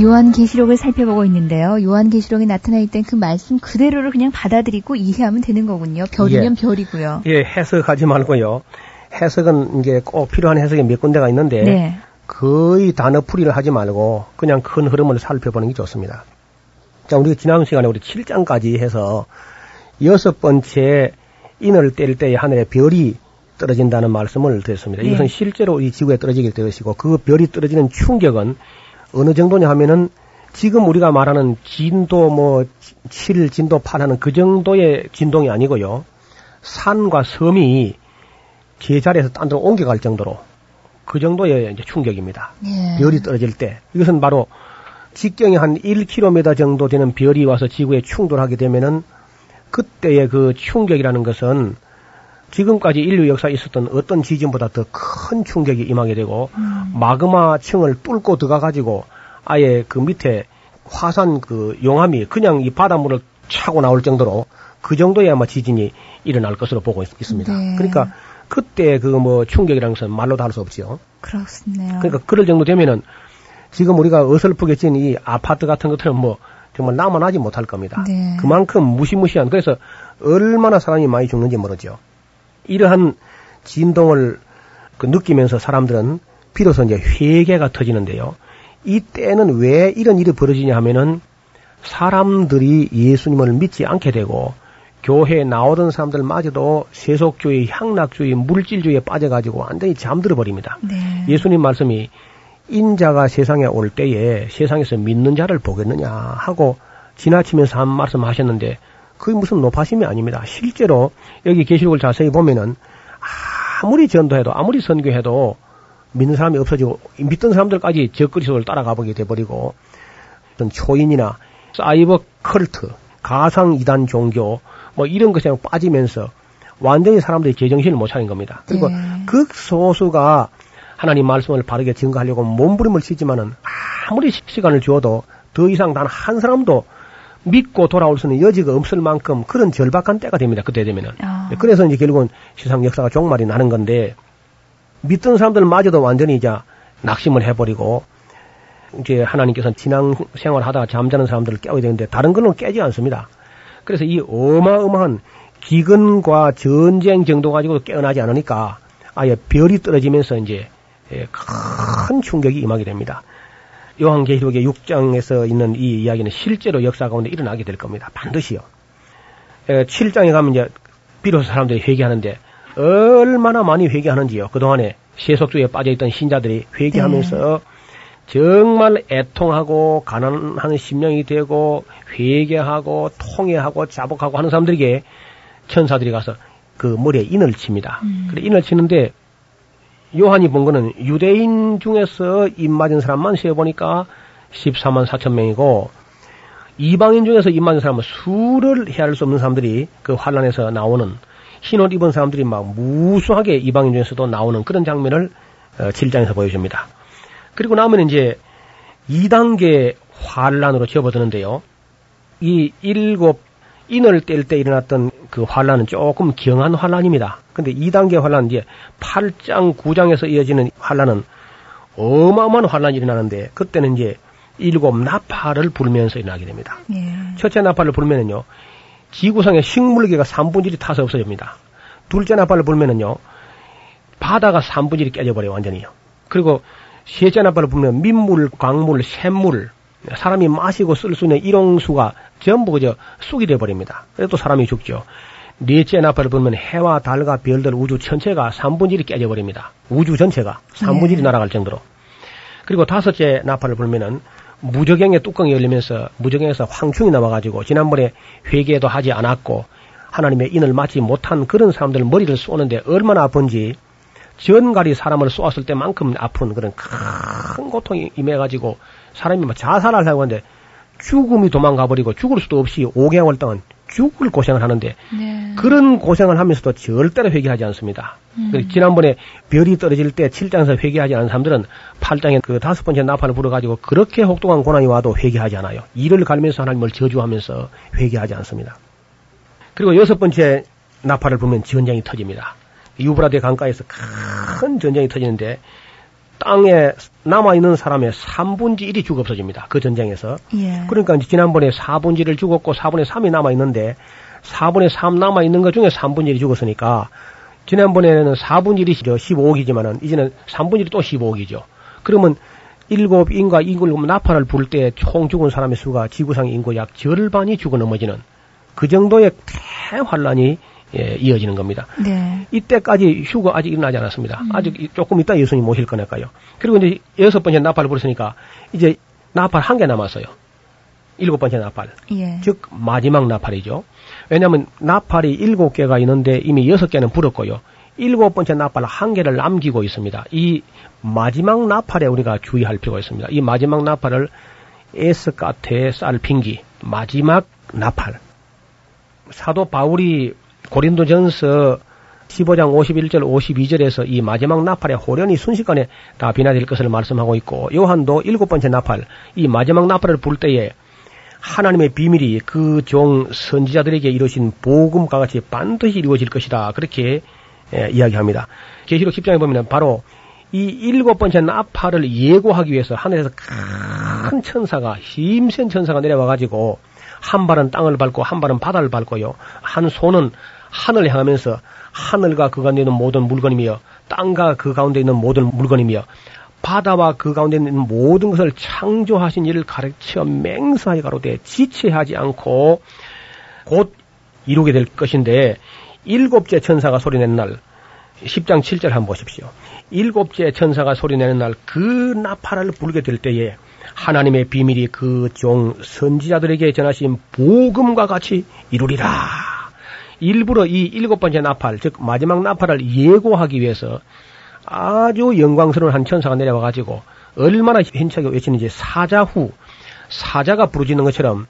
요한계시록을 살펴보고 있는데요. 요한계시록에 나타나 있던 그 말씀 그대로를 그냥 받아들이고 이해하면 되는 거군요. 별이면 예. 별이고요. 예, 해석하지 말고요. 해석은 이제 꼭 필요한 해석이 몇 군데가 있는데 네. 거의 단어 풀이를 하지 말고 그냥 큰 흐름을 살펴보는 게 좋습니다. 자, 우리 지난 시간에 우리 7장까지 해서 여섯 번째 인을 뗄 때에 하늘에 별이 떨어진다는 말씀을 드렸습니다. 네. 이것은 실제로 이 지구에 떨어지게 될 것이고 그 별이 떨어지는 충격은 어느 정도냐 하면은 지금 우리가 말하는 진도 뭐 7, 진도 8 하는 그 정도의 진동이 아니고요. 산과 섬이 제자리에서 딴 데로 옮겨갈 정도로 그 정도의 이제 충격입니다. 예. 별이 떨어질 때 이것은 바로 직경이 한 1km 정도 되는 별이 와서 지구에 충돌하게 되면은 그때의 그 충격이라는 것은 지금까지 인류 역사에 있었던 어떤 지진보다 더 큰 충격이 임하게 되고 마그마 층을 뚫고 들어가 가지고 아예 그 밑에 화산 그 용암이 그냥 이 바닷물을 차고 나올 정도로 그 정도의 아마 지진이 일어날 것으로 보고 있, 습니다 네. 그러니까 그때 그 뭐 충격이라는 것은 말로도 할 수 없지요. 그렇습네요. 그러니까 그럴 정도 되면은 지금 우리가 어설프게 지은 이 아파트 같은 것들은 뭐 정말 남아나지 못할 겁니다. 네. 그만큼 무시무시한 그래서 얼마나 사람이 많이 죽는지 모르죠. 이러한 진동을 그 느끼면서 사람들은 비로소 이제 회개가 터지는데요. 이때는 왜 이런 일이 벌어지냐 하면은 사람들이 예수님을 믿지 않게 되고 교회에 나오던 사람들마저도 세속주의, 향락주의, 물질주의에 빠져가지고 완전히 잠들어 버립니다. 네. 예수님 말씀이 인자가 세상에 올 때에 세상에서 믿는 자를 보겠느냐 하고 지나치면서 한 말씀 하셨는데 그게 무슨 높아심이 아닙니다. 실제로 여기 계시록을 자세히 보면은 아무리 전도해도 아무리 선교해도 믿는 사람이 없어지고 믿던 사람들까지 적그리스도를 따라가 보게 돼버리고 어떤 초인이나 사이버 컬트, 가상 이단 종교 뭐 이런 것에 빠지면서 완전히 사람들이 제정신을 못 차린 겁니다. 그리고 네. 극소수가 하나님 말씀을 바르게 증거하려고 몸부림을 치지만은 아무리 시- 시간을 주어도 더 이상 단 한 사람도 믿고 돌아올 수 있는 여지가 없을 만큼 그런 절박한 때가 됩니다. 그때 되면은. 아. 그래서 이제 결국은 세상 역사가 종말이 나는 건데 믿던 사람들마저도 완전히 이제 낙심을 해버리고 이제 하나님께서 진앙 생활 하다가 잠자는 사람들을 깨워야 되는데 다른 걸로 깨지 않습니다. 그래서 이 어마어마한 기근과 전쟁 정도 가지고 깨어나지 않으니까 아예 별이 떨어지면서 이제 예, 큰 충격이 임하게 됩니다. 요한계시록의 6장에서 있는 이 이야기는 실제로 역사 가운데 일어나게 될 겁니다. 반드시요. 7장에 가면 이제 비로소 사람들이 회개하는데 얼마나 많이 회개하는지요. 그동안에 세속주의에 빠져있던 신자들이 회개하면서 정말 애통하고 가난한 심령이 되고 회개하고 통회하고 자복하고 하는 사람들에게 천사들이 가서 그 머리에 인을 칩니다. 그래 인을 치는데 요한이 본 거는 유대인 중에서 입 맞은 사람만 세어 보니까 14만 4천 명이고 이방인 중에서 입 맞은 사람은 수를 헤아릴 수 없는 사람들이 그 환란에서 나오는 흰옷 입은 사람들이 막 무수하게 이방인 중에서도 나오는 그런 장면을 어, 7장에서 보여줍니다. 그리고 나면 이제 2단계 환란으로 접어드는데요. 이 일곱 인을 뗄 때 일어났던 그 환란은 조금 경한 환란입니다. 근데 2단계 환란 이제 8장, 9장에서 이어지는 환란은 어마어마한 환란이 일어나는데 그때는 이제 일곱 나팔을 불면서 일어나게 됩니다. 예. 첫째 나팔을 불면은요, 지구상의 식물계가 3분의 1이 타서 없어집니다. 둘째 나팔을 불면은요, 바다가 3분의 1이 깨져버려요, 완전히요. 그리고 셋째 나팔을 불면 민물, 광물, 샘물, 사람이 마시고 쓸 수 있는 일용수가 전부 그저 쑥이 돼버립니다. 그래도 사람이 죽죠. 넷째 나팔을 불면 해와 달과 별들 우주 전체가 3분의 1이 깨져버립니다. 우주 전체가 3분의 1이 네. 날아갈 정도로. 그리고 다섯째 나팔을 불면은 무적행의 뚜껑이 열리면서 무적행에서 황충이 나와가지고 지난번에 회개도 하지 않았고 하나님의 인을 맞지 못한 그런 사람들 머리를 쏘는데 얼마나 아픈지 전갈이 사람을 쏘았을 때만큼 아픈 그런 큰 고통이 임해가지고 사람이 막 자살을 하려고 하는데 죽음이 도망가 버리고 죽을 수도 없이 5개월 동안 죽을 고생을 하는데 네. 그런 고생을 하면서도 절대로 회개하지 않습니다. 음. 지난번에 별이 떨어질 때 7장에서 회개하지 않은 사람들은 8장에 그 다섯 번째 나팔을 불어가지고 그렇게 혹독한 고난이 와도 회개하지 않아요. 이를 갈면서 하나님을 저주하면서 회개하지 않습니다. 그리고 여섯 번째 나팔을 불면 전쟁이 터집니다. 유브라데 강가에서 큰 전쟁이 터지는데 땅에 남아있는 사람의 3분지 1이 죽어 없어집니다. 그 전쟁에서. 예. 그러니까 지난번에 4분의 1을 죽었고 4분의 3이 남아있는데 4분의 3 남아있는 것 중에 3분의 1이 죽었으니까 지난번에는 4분의 1이 15억이지만은 이제는 3분의 1이 또 15억이죠. 그러면 일곱 인과 이글 나팔을 불 때 총 죽은 사람의 수가 지구상의 인구 약 절반이 죽어 넘어지는 그 정도의 대환란이 예, 이어지는 겁니다. 네. 이때까지 휴가 아직 일어나지 않았습니다. 아직 이- 조금 있다 예수님 모실 거니까요. 그리고 이제 여섯 번째 나팔을 불었으니까 이제 나팔 한 개 남았어요. 일곱 번째 나팔. 예. 즉 마지막 나팔이죠. 왜냐하면 나팔이 일곱 개가 있는데 이미 여섯 개는 불었고요. 일곱 번째 나팔 한 개를 남기고 있습니다. 이 마지막 나팔에 우리가 주의할 필요가 있습니다. 이 마지막 나팔을 에스카테 살핑기 마지막 나팔. 사도 바울이 고린도전서 15장 51절 52절에서 이 마지막 나팔의 호련이 순식간에 다 비나될 것을 말씀하고 있고 요한도 일곱 번째 나팔 이 마지막 나팔을 불 때에 하나님의 비밀이 그 종 선지자들에게 이루신 복음과 같이 반드시 이루어질 것이다. 그렇게 예, 이야기합니다. 계시록 10장에 보면 바로 이 일곱 번째 나팔을 예고하기 위해서 하늘에서 큰 천사가 힘센 천사가 내려와 가지고 한 발은 땅을 밟고 한 발은 바다를 밟고요. 한 손은 하늘을 향하면서 하늘과 그 가운데 있는 모든 물건이며 땅과 그 가운데 있는 모든 물건이며 바다와 그 가운데 있는 모든 것을 창조하신 이를 가르쳐 맹세하여 가로되 지체하지 않고 곧 이루게 될 것인데 일곱째 천사가 소리내는 날 10장 7절 한번 보십시오. 일곱째 천사가 소리내는 날 그 나팔을 불게 될 때에 하나님의 비밀이 그 종 선지자들에게 전하신 복음과 같이 이루리라. 일부러 이 일곱 번째 나팔, 즉 마지막 나팔을 예고하기 위해서 아주 영광스러운 한 천사가 내려와 가지고 얼마나 힘차게 외치는지 사자 후 사자가 부르짖는 것처럼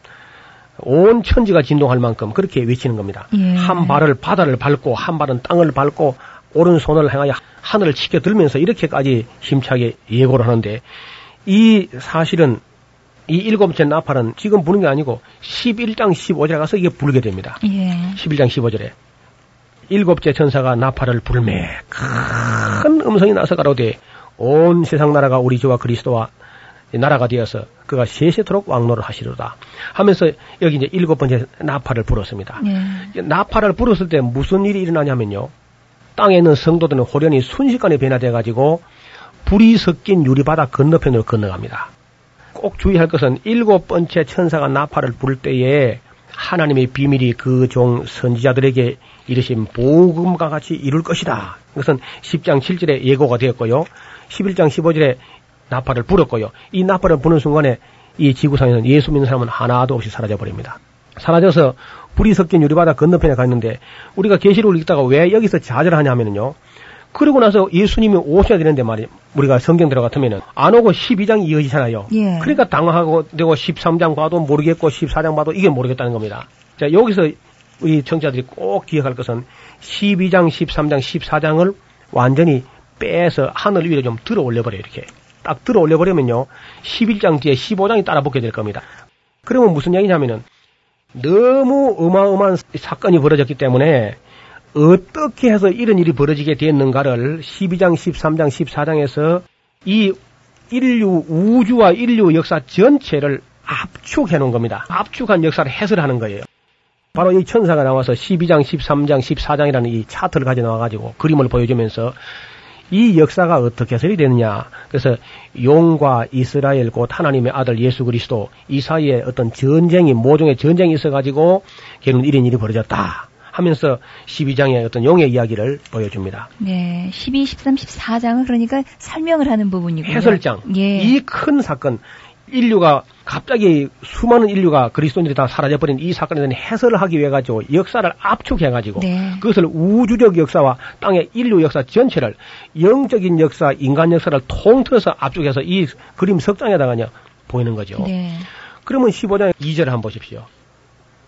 온 천지가 진동할 만큼 그렇게 외치는 겁니다. 예. 한 발을 바다를 밟고 한 발은 땅을 밟고 오른손을 향하여 하늘을 치켜 들면서 이렇게까지 힘차게 예고를 하는데 이 사실은 이 일곱째 나팔은 지금 부는 게 아니고 11장 15절에 가서 이게 불게 됩니다. 예. 11장 15절에 일곱째 천사가 나팔을 불매 큰 음성이 나서 가로되 온 세상 나라가 우리 주와 그리스도와 나라가 되어서 그가 세세토록 왕노를 하시리로다 하면서 여기 이제 일곱 번째 나팔을 불었습니다. 예. 나팔을 불었을 때 무슨 일이 일어나냐면요. 땅에 있는 성도들은 호련히 순식간에 변화돼 가지고 불이 섞인 유리바다 건너편으로 건너갑니다. 꼭 주의할 것은 일곱 번째 천사가 나팔을 불 때에 하나님의 비밀이 그 종 선지자들에게 이르신 복음과 같이 이룰 것이다. 그것은 10장 7절에 예고가 되었고요. 11장 15절에 나팔을 불었고요. 이 나팔을 부는 순간에 이 지구상에는 예수 믿는 사람은 하나도 없이 사라져 버립니다. 사라져서 불이 섞인 유리바다 건너편에 가 있는데 우리가 계시록을 읽다가 왜 여기서 좌절하냐 하면요. 그러고 나서 예수님이 오셔야 되는데 말이에요. 우리가 성경 들어갔으면은 안 오고 12장이 이어지잖아요. 예. 그러니까 당황하고 되고 13장 봐도 모르겠고 14장 봐도 이게 모르겠다는 겁니다. 자, 여기서 우리 청자들이 꼭 기억할 것은 12장, 13장, 14장을 완전히 빼서 하늘 위로 좀 들어 올려버려요, 이렇게. 딱 들어 올려버리면요. 11장 뒤에 15장이 따라 붙게 될 겁니다. 그러면 무슨 얘기냐면은 너무 어마어마한 사건이 벌어졌기 때문에 어떻게 해서 이런 일이 벌어지게 됐는가를 12장, 13장, 14장에서 이 인류, 우주와 인류 역사 전체를 압축해 놓은 겁니다. 압축한 역사를 해설하는 거예요. 바로 이 천사가 나와서 12장, 13장, 14장이라는 이 차트를 가져 나와가지고 그림을 보여주면서 이 역사가 어떻게 해설이 되느냐. 그래서 용과 이스라엘 곧 하나님의 아들 예수 그리스도 이 사이에 어떤 전쟁이 모종의 전쟁이 있어가지고 결국 이런 일이 벌어졌다. 하면서 12장의 어떤 용의 이야기를 보여줍니다. 네. 12, 13, 14장은 그러니까 설명을 하는 부분이고요. 해설장. 예. 이 큰 사건, 인류가 갑자기 수많은 인류가 그리스도인들이 다 사라져버린 이 사건에 대한 해설을 하기 위해 가지고 역사를 압축해 가지고 네. 그것을 우주적 역사와 땅의 인류 역사 전체를 영적인 역사, 인간 역사를 통틀어서 압축해서 이 그림 석장에다가요 보이는 거죠. 네. 그러면 15장 2절 한번 보십시오.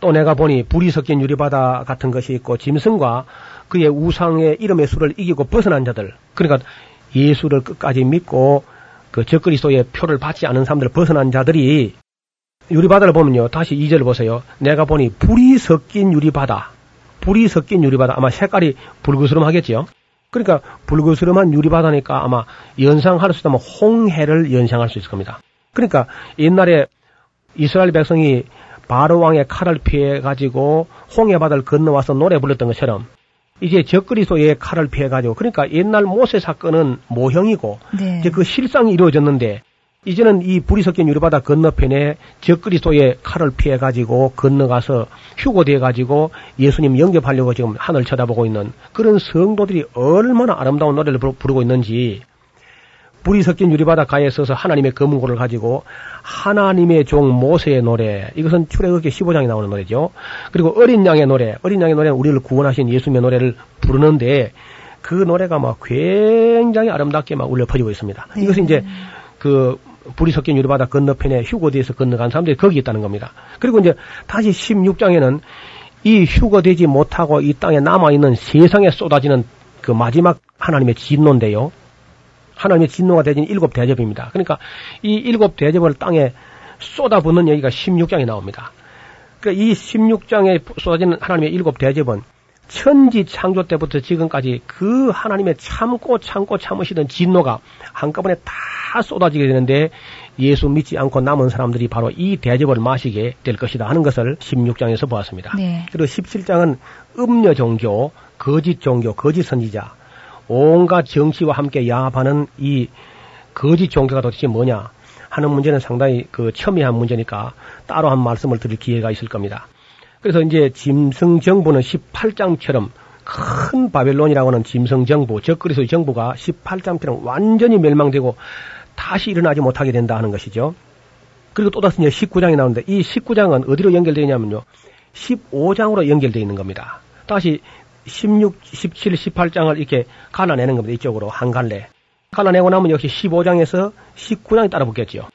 또 내가 보니 불이 섞인 유리바다 같은 것이 있고 짐승과 그의 우상의 이름의 수를 이기고 벗어난 자들. 그러니까 예수를 끝까지 믿고 그 적그리스도의 표를 받지 않은 사람들 벗어난 자들이 유리바다를 보면요. 다시 2절 보세요. 내가 보니 불이 섞인 유리바다. 불이 섞인 유리바다. 아마 색깔이 붉으스름하겠지요? 그러니까 붉으스름한 유리바다니까 아마 연상할 수 있다면 홍해를 연상할 수 있을 겁니다. 그러니까 옛날에 이스라엘 백성이 바로 왕의 칼을 피해 가지고 홍해 바다를 건너와서 노래 불렀던 것처럼 이제 적그리스도의 칼을 피해 가지고 그러니까 옛날 모세 사건은 모형이고 네. 이제 그 실상이 이루어졌는데 이제는 이 불이 섞인 유리바다 건너편에 적그리스도의 칼을 피해 가지고 건너가서 휴고돼 가지고 예수님 영접하려고 지금 하늘 쳐다보고 있는 그런 성도들이 얼마나 아름다운 노래를 부르- 부르고 있는지 불이 섞인 유리바다 가에 서서 하나님의 검은고를 가지고 하나님의 종 모세의 노래 이것은 출애굽기 15장에 나오는 노래죠. 그리고 어린 양의 노래 어린 양의 노래는 우리를 구원하신 예수님의 노래를 부르는데 그 노래가 막 굉장히 아름답게 막 울려 퍼지고 있습니다. 네. 이것은 이제 그 불이 섞인 유리바다 건너편에 휴거지에서 건너간 사람들이 거기 있다는 겁니다. 그리고 이제 다시 16장에는 이 휴거되지 못하고 이 땅에 남아있는 세상에 쏟아지는 그 마지막 하나님의 진노인데요. 하나님의 진노가 되진 일곱 대접입니다. 그러니까 이 일곱 대접을 땅에 쏟아붓는 얘기가 16장에 나옵니다. 그러니까 이 16장에 쏟아지는 하나님의 일곱 대접은 천지 창조 때부터 지금까지 그 하나님의 참고 참고 참으시던 진노가 한꺼번에 다 쏟아지게 되는데 예수 믿지 않고 남은 사람들이 바로 이 대접을 마시게 될 것이다 하는 것을 16장에서 보았습니다. 네. 그리고 17장은 음녀 종교, 거짓 종교, 거짓 선지자, 온갖 정치와 함께 야합하는 이 거짓 종교가 도대체 뭐냐 하는 문제는 상당히 그 첨예한 문제니까 따로 한 말씀을 드릴 기회가 있을 겁니다. 그래서 이제 짐승 정부는 18장처럼 큰 바벨론이라고 하는 짐승 정부, 적그리스도 정부가 18장처럼 완전히 멸망되고 다시 일어나지 못하게 된다 하는 것이죠. 그리고 또다시 이제 19장이 나오는데 이 19장은 어디로 연결되어 있냐면요. 15장으로 연결되어 있는 겁니다. 다시 16, 17, 18장을 이렇게 갈라내는 겁니다. 이쪽으로 한 갈래. 갈라내고 나면 역시 15장에서 19장이 따라 붙겠죠.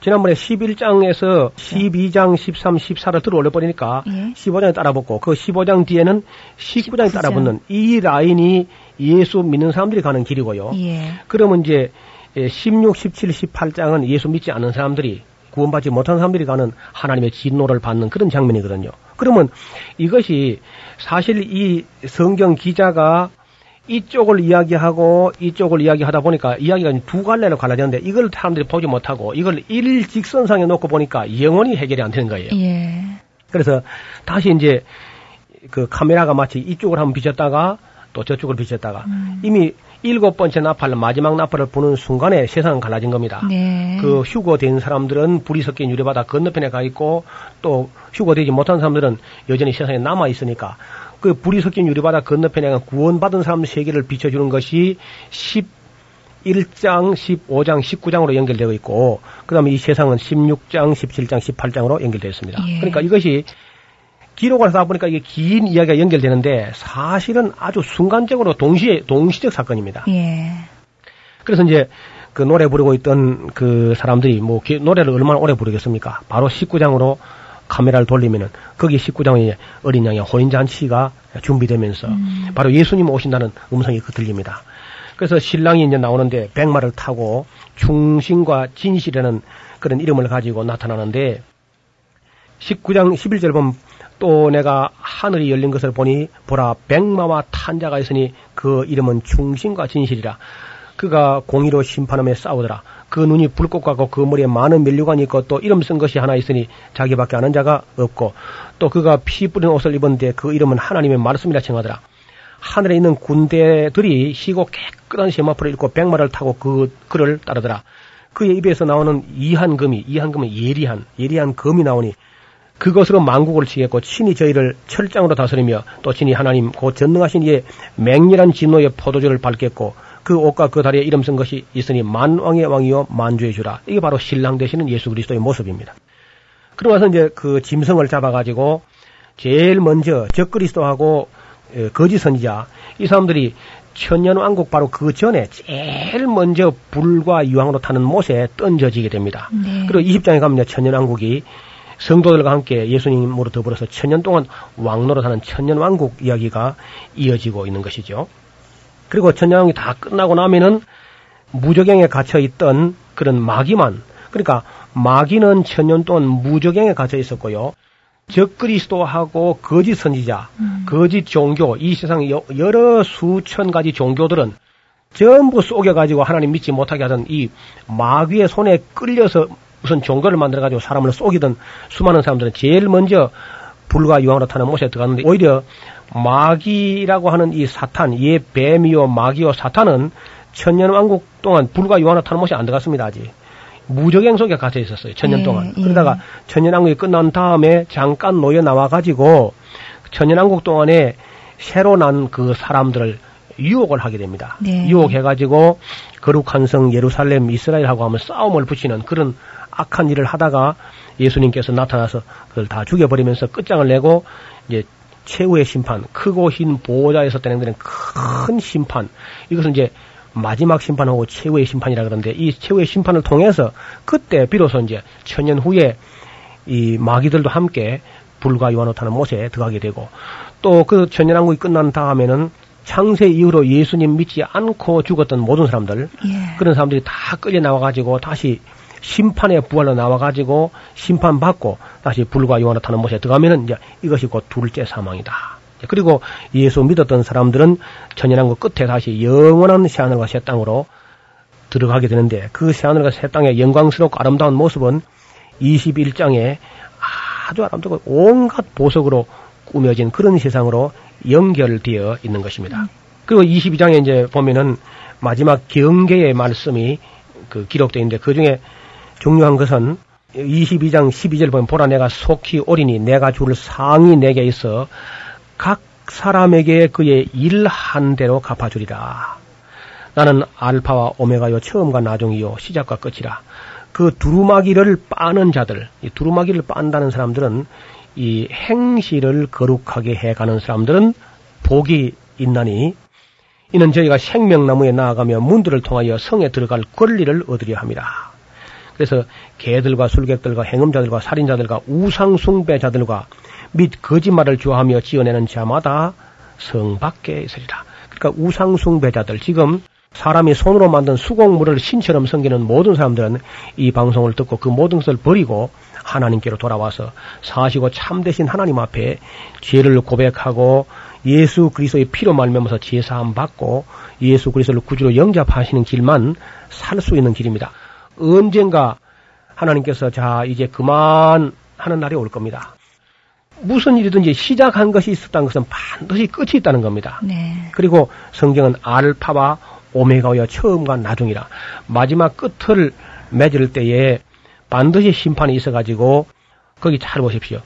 지난번에 11장에서 12장, 13, 14를 들어 올려버리니까 예. 15장이 따라 붙고 그 15장 뒤에는 19장이 따라 붙는 이 라인이 예수 믿는 사람들이 가는 길이고요. 예. 그러면 이제 16, 17, 18장은 예수 믿지 않는 사람들이 구원받지 못한 사람들이 가는 하나님의 진노를 받는 그런 장면이거든요. 그러면 이것이 사실 이 성경 기자가 이쪽을 이야기하고 이쪽을 이야기하다 보니까 이야기가 두 갈래로 갈라졌는데 이걸 사람들이 보지 못하고 이걸 일직선상에 놓고 보니까 영원히 해결이 안 되는 거예요. 예. 그래서 다시 이제 그 카메라가 마치 이쪽을 한번 비쳤다가 또 저쪽을 비쳤다가 음. 이미 일곱 번째 나팔 마지막 나팔을 부는 순간에 세상은 갈라진 겁니다. 네. 그 휴거된 사람들은 불이 섞인 유리바다 건너편에 가 있고 또 휴거되지 못한 사람들은 여전히 세상에 남아 있으니까 그 불이 섞인 유리바다 건너편에 구원받은 사람 세계를 비춰주는 것이 11장, 15장, 19장으로 연결되어 있고 그 다음에 이 세상은 16장, 17장, 18장으로 연결되어 있습니다. 예. 그러니까 이것이 기록을 하다 보니까 이게 긴 이야기가 연결되는데 사실은 아주 순간적으로 동시에 동시적 사건입니다. 예. 그래서 이제 그 노래 부르고 있던 그 사람들이 뭐 기- 노래를 얼마나 오래 부르겠습니까? 바로 19장으로 카메라를 돌리면은 거기 19장에 어린 양의 호인 잔치가 준비되면서 바로 예수님 오신다는 음성이 그 들립니다. 그래서 신랑이 이제 나오는데 백마를 타고 충신과 진실이라는 그런 이름을 가지고 나타나는데 19장 11절 보면 또 내가 하늘이 열린 것을 보니 보라 백마와 탄자가 있으니 그 이름은 충신과 진실이라. 그가 공의로 심판하며 싸우더라. 그 눈이 불꽃 같고 그 머리에 많은 면류관이 있고 또 이름 쓴 것이 하나 있으니 자기밖에 아는 자가 없고 또 그가 피 뿌린 옷을 입었는데 그 이름은 하나님의 말씀이라称하더라. 하늘에 있는 군대들이 희고 깨끗한 세마포를 입고 백마를 타고 그 그를 따르더라. 그의 입에서 나오는 이한금이 이한금은 예리한 예리한 금이 나오니 그것으로 만국을 치겠고 친히 저희를 철장으로 다스리며 또 친히 하나님 곧 전능하신 이의 맹렬한 진노의 포도주를 밟겠고 그 옷과 그 다리에 이름 쓴 것이 있으니 만왕의 왕이요 만주의 주라. 이게 바로 신랑 되시는 예수 그리스도의 모습입니다. 그러고 나서 이제 그 짐승을 잡아가지고 제일 먼저 적그리스도하고 어, 거짓 선지자 이 사람들이 천년 왕국 바로 그 전에 제일 먼저 불과 유황으로 타는 못에 던져지게 됩니다. 네. 그리고 20장에 가면 천년 왕국이 성도들과 함께 예수님으로 더불어서 천년 동안 왕노릇하는 천년 왕국 이야기가 이어지고 있는 것이죠. 그리고 천년왕국이 다 끝나고 나면은 무적행에 갇혀 있던 그런 마귀만 그러니까 마귀는 천년 동안 무적행에 갇혀 있었고요. 적그리스도하고 거짓 선지자, 거짓 종교, 이 세상 여- 여러 수천 가지 종교들은 전부 속여가지고 하나님 믿지 못하게 하던 이 마귀의 손에 끌려서 우선 종교를 만들어가지고 사람을 속이던 수많은 사람들은 제일 먼저 불과 유황으로 타는 못에 들어갔는데 오히려 마귀라고 하는 이 사탄, 이 뱀이요 마귀요 사탄은 천년 왕국 동안 불과 유황으로 타는 못에 안 들어갔습니다 아직. 무적행 속에 갇혀 있었어요. 천년 예, 동안. 예. 그러다가 천년 왕국이 끝난 다음에 잠깐 놓여 나와가지고 천년 왕국 동안에 새로 난 그 사람들을 유혹을 하게 됩니다. 네. 유혹해가지고 거룩한 성 예루살렘 이스라엘하고 하면 싸움을 붙이는 그런 악한 일을 하다가 예수님께서 나타나서 그걸 다 죽여버리면서 끝장을 내고 이제 최후의 심판, 크고 흰 보호자에서 진행되는 큰 심판. 이것은 이제 마지막 심판하고 최후의 심판이라 그러는데 이 최후의 심판을 통해서 그때 비로소 이제 천년 후에 이 마귀들도 함께 불과 요한을 타는 못에 들어가게 되고 또 그 천년왕국이 끝난 다음에는 창세 이후로 예수님 믿지 않고 죽었던 모든 사람들 예. 그런 사람들이 다 끌려 나와 가지고 다시 심판의 부활로 나와가지고 심판받고 다시 불과 요한을 타는 못에 들어가면은 이제 이것이 곧 둘째 사망이다. 그리고 예수 믿었던 사람들은 천연왕국 끝에 다시 영원한 새하늘과 새 땅으로 들어가게 되는데 그 새하늘과 새 땅의 영광스럽고 아름다운 모습은 21장에 아주 아름답고 온갖 보석으로 꾸며진 그런 세상으로 연결되어 있는 것입니다. 그리고 22장에 이제 보면은 마지막 경계의 말씀이 그 기록되어 있는데 그 중에 중요한 것은 22장 12절 보면 보라 내가 속히 오리니 내가 줄 상이 내게 있어 각 사람에게 그의 일한 대로 갚아주리라. 나는 알파와 오메가요 처음과 나중이요 시작과 끝이라. 그 두루마기를 빠는 자들, 이 두루마기를 빤다는 사람들은 이 행실을 거룩하게 해가는 사람들은 복이 있나니 이는 저희가 생명나무에 나아가며 문들을 통하여 성에 들어갈 권리를 얻으려 함이라. 그래서 개들과 술객들과 행음자들과 살인자들과 우상숭배자들과 및 거짓말을 좋아하며 지어내는 자마다 성 밖에 있으리라. 그러니까 우상숭배자들 지금 사람이 손으로 만든 수공물을 신처럼 섬기는 모든 사람들은 이 방송을 듣고 그 모든 것을 버리고 하나님께로 돌아와서 사시고 참되신 하나님 앞에 죄를 고백하고 예수 그리스도의 피로 말미암아서 제사함 받고 예수 그리스도를 구주로 영접하시는 길만 살 수 있는 길입니다. 언젠가 하나님께서 자 이제 그만 하는 날이 올 겁니다. 무슨 일이든지 시작한 것이 있었다는 것은 반드시 끝이 있다는 겁니다. 네. 그리고 성경은 알파와 오메가와 처음과 나중이라 마지막 끝을 맺을 때에 반드시 심판이 있어가지고 거기 잘 보십시오.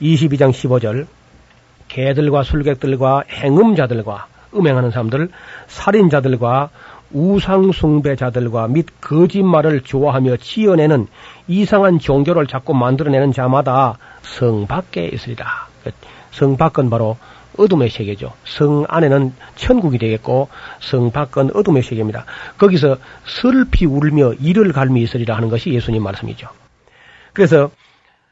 22장 15절 개들과 술객들과 행음자들과 음행하는 사람들, 살인자들과 우상숭배자들과 및 거짓말을 좋아하며 지어내는 이상한 종교를 자꾸 만들어내는 자마다 성 밖에 있으리라. 성 밖은 바로 어둠의 세계죠. 성 안에는 천국이 되겠고 성 밖은 어둠의 세계입니다. 거기서 슬피 울며 이를 갈미 있으리라 하는 것이 예수님 말씀이죠. 그래서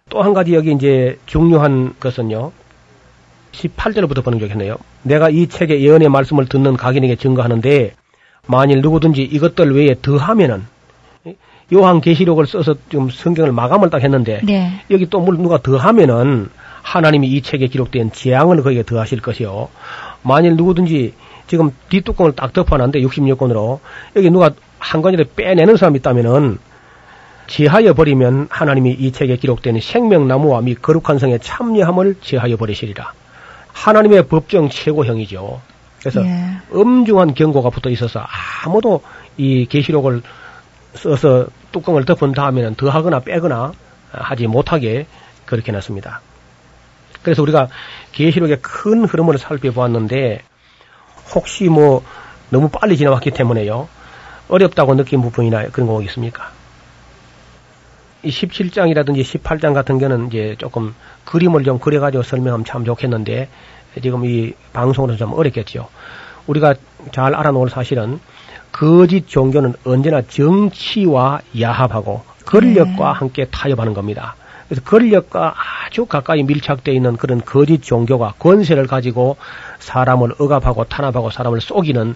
또 한 가지 여기 이제 중요한 것은요. 18절부터 보는 적이네요. 내가 이 책의 예언의 말씀을 듣는 각인에게 증거하는데 만일 누구든지 이것들 외에 더하면은 요한 계시록을 써서 좀 성경을 마감을 딱 했는데 네. 여기 또 뭘 누가 더하면은 하나님이 이 책에 기록된 재앙을 거기에 더하실 것이요. 만일 누구든지 지금 뒷뚜껑을 딱 덮어놨는데 66권으로 여기 누가 한 권이라도 빼내는 사람이 있다면은 제하여 버리면 하나님이 이 책에 기록된 생명나무와 및 거룩한 성의 참여함을 제하여 버리시리라. 하나님의 법정 최고형이죠. 그래서 예. 엄중한 경고가 붙어 있어서 아무도 이 계시록을 써서 뚜껑을 덮은 다음에는 더하거나 빼거나 하지 못하게 그렇게 놨습니다. 그래서 우리가 계시록의 큰 흐름을 살펴보았는데 혹시 뭐 너무 빨리 지나왔기 때문에요. 어렵다고 느낀 부분이나 그런 거 있습니까? 이 17장이라든지 18장 같은 경우는 이제 조금 그림을 좀 그려가지고 설명하면 참 좋겠는데 지금 이 방송으로 좀 어렵겠죠. 우리가 잘 알아놓을 사실은 거짓 종교는 언제나 정치와 야합하고 권력과 함께 타협하는 겁니다. 그래서 권력과 아주 가까이 밀착되어 있는 그런 거짓 종교가 권세를 가지고 사람을 억압하고 탄압하고 사람을 속이는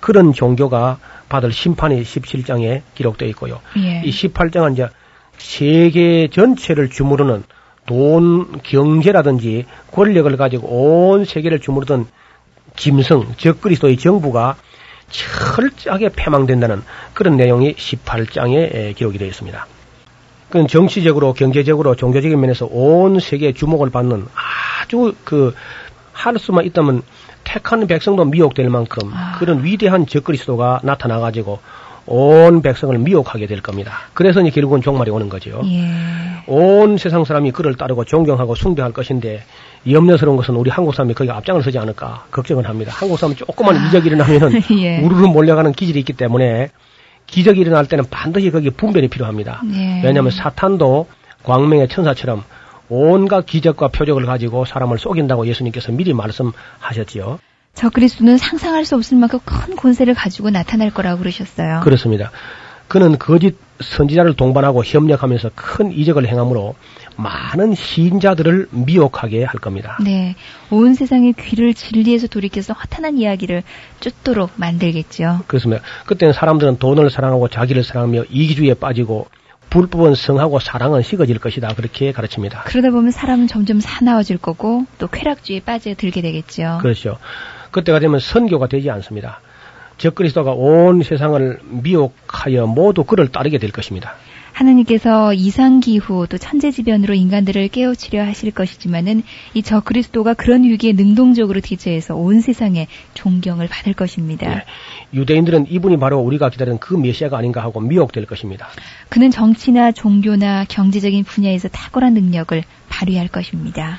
그런 종교가 받을 심판이 17장에 기록되어 있고요. 예. 이 18장은 이제 세계 전체를 주무르는 돈, 경제라든지 권력을 가지고 온 세계를 주무르던 짐승, 적 그리스도의 정부가 철저하게 패망된다는 그런 내용이 18장에 기록이 되어 있습니다. 그건 정치적으로, 경제적으로, 종교적인 면에서 온 세계의 주목을 받는 아주 그, 할 수만 있다면 택한 백성도 미혹될 만큼 그런 위대한 적그리스도가 나타나가지고 온 백성을 미혹하게 될 겁니다. 그래서 이제 결국은 종말이 오는 거죠. 예. 온 세상 사람이 그를 따르고 존경하고 숭배할 것인데 염려스러운 것은 우리 한국 사람이 거기 앞장을 서지 않을까 걱정을 합니다. 한국 사람 조그만 이적이 일어나면은 [laughs] 예. 우르르 몰려가는 기질이 있기 때문에 기적이 일어날 때는 반드시 거기에 분별이 필요합니다. 예. 왜냐하면 사탄도 광명의 천사처럼 온갖 기적과 표적을 가지고 사람을 속인다고 예수님께서 미리 말씀하셨지요. 저 그리스도는 상상할 수 없을 만큼 큰 권세를 가지고 나타날 거라고 그러셨어요. 그렇습니다. 그는 거짓 선지자를 동반하고 협력하면서 큰 이적을 행함으로 많은 시인자들을 미혹하게 할 겁니다. 네. 온 세상의 귀를 진리에서 돌이켜서 허탄한 이야기를 쫓도록 만들겠죠. 그렇습니다. 그때는 사람들은 돈을 사랑하고 자기를 사랑하며 이기주의에 빠지고 불법은 성하고 사랑은 식어질 것이다. 그렇게 가르칩니다. 그러다 보면 사람은 점점 사나워질 거고 또 쾌락주의에 빠져들게 되겠죠. 그렇죠. 그때가 되면 선교가 되지 않습니다. 적그리스도가 온 세상을 미혹하여 모두 그를 따르게 될 것입니다. 하나님께서 이상기후 또 천재지변으로 인간들을 깨우치려 하실 것이지만은 이 저 그리스도가 그런 위기에 능동적으로 대처해서 온 세상에 존경을 받을 것입니다. 예. 유대인들은 이분이 바로 우리가 기다리는 그 메시아가 아닌가 하고 미혹될 것입니다. 그는 정치나 종교나 경제적인 분야에서 탁월한 능력을 발휘할 것입니다.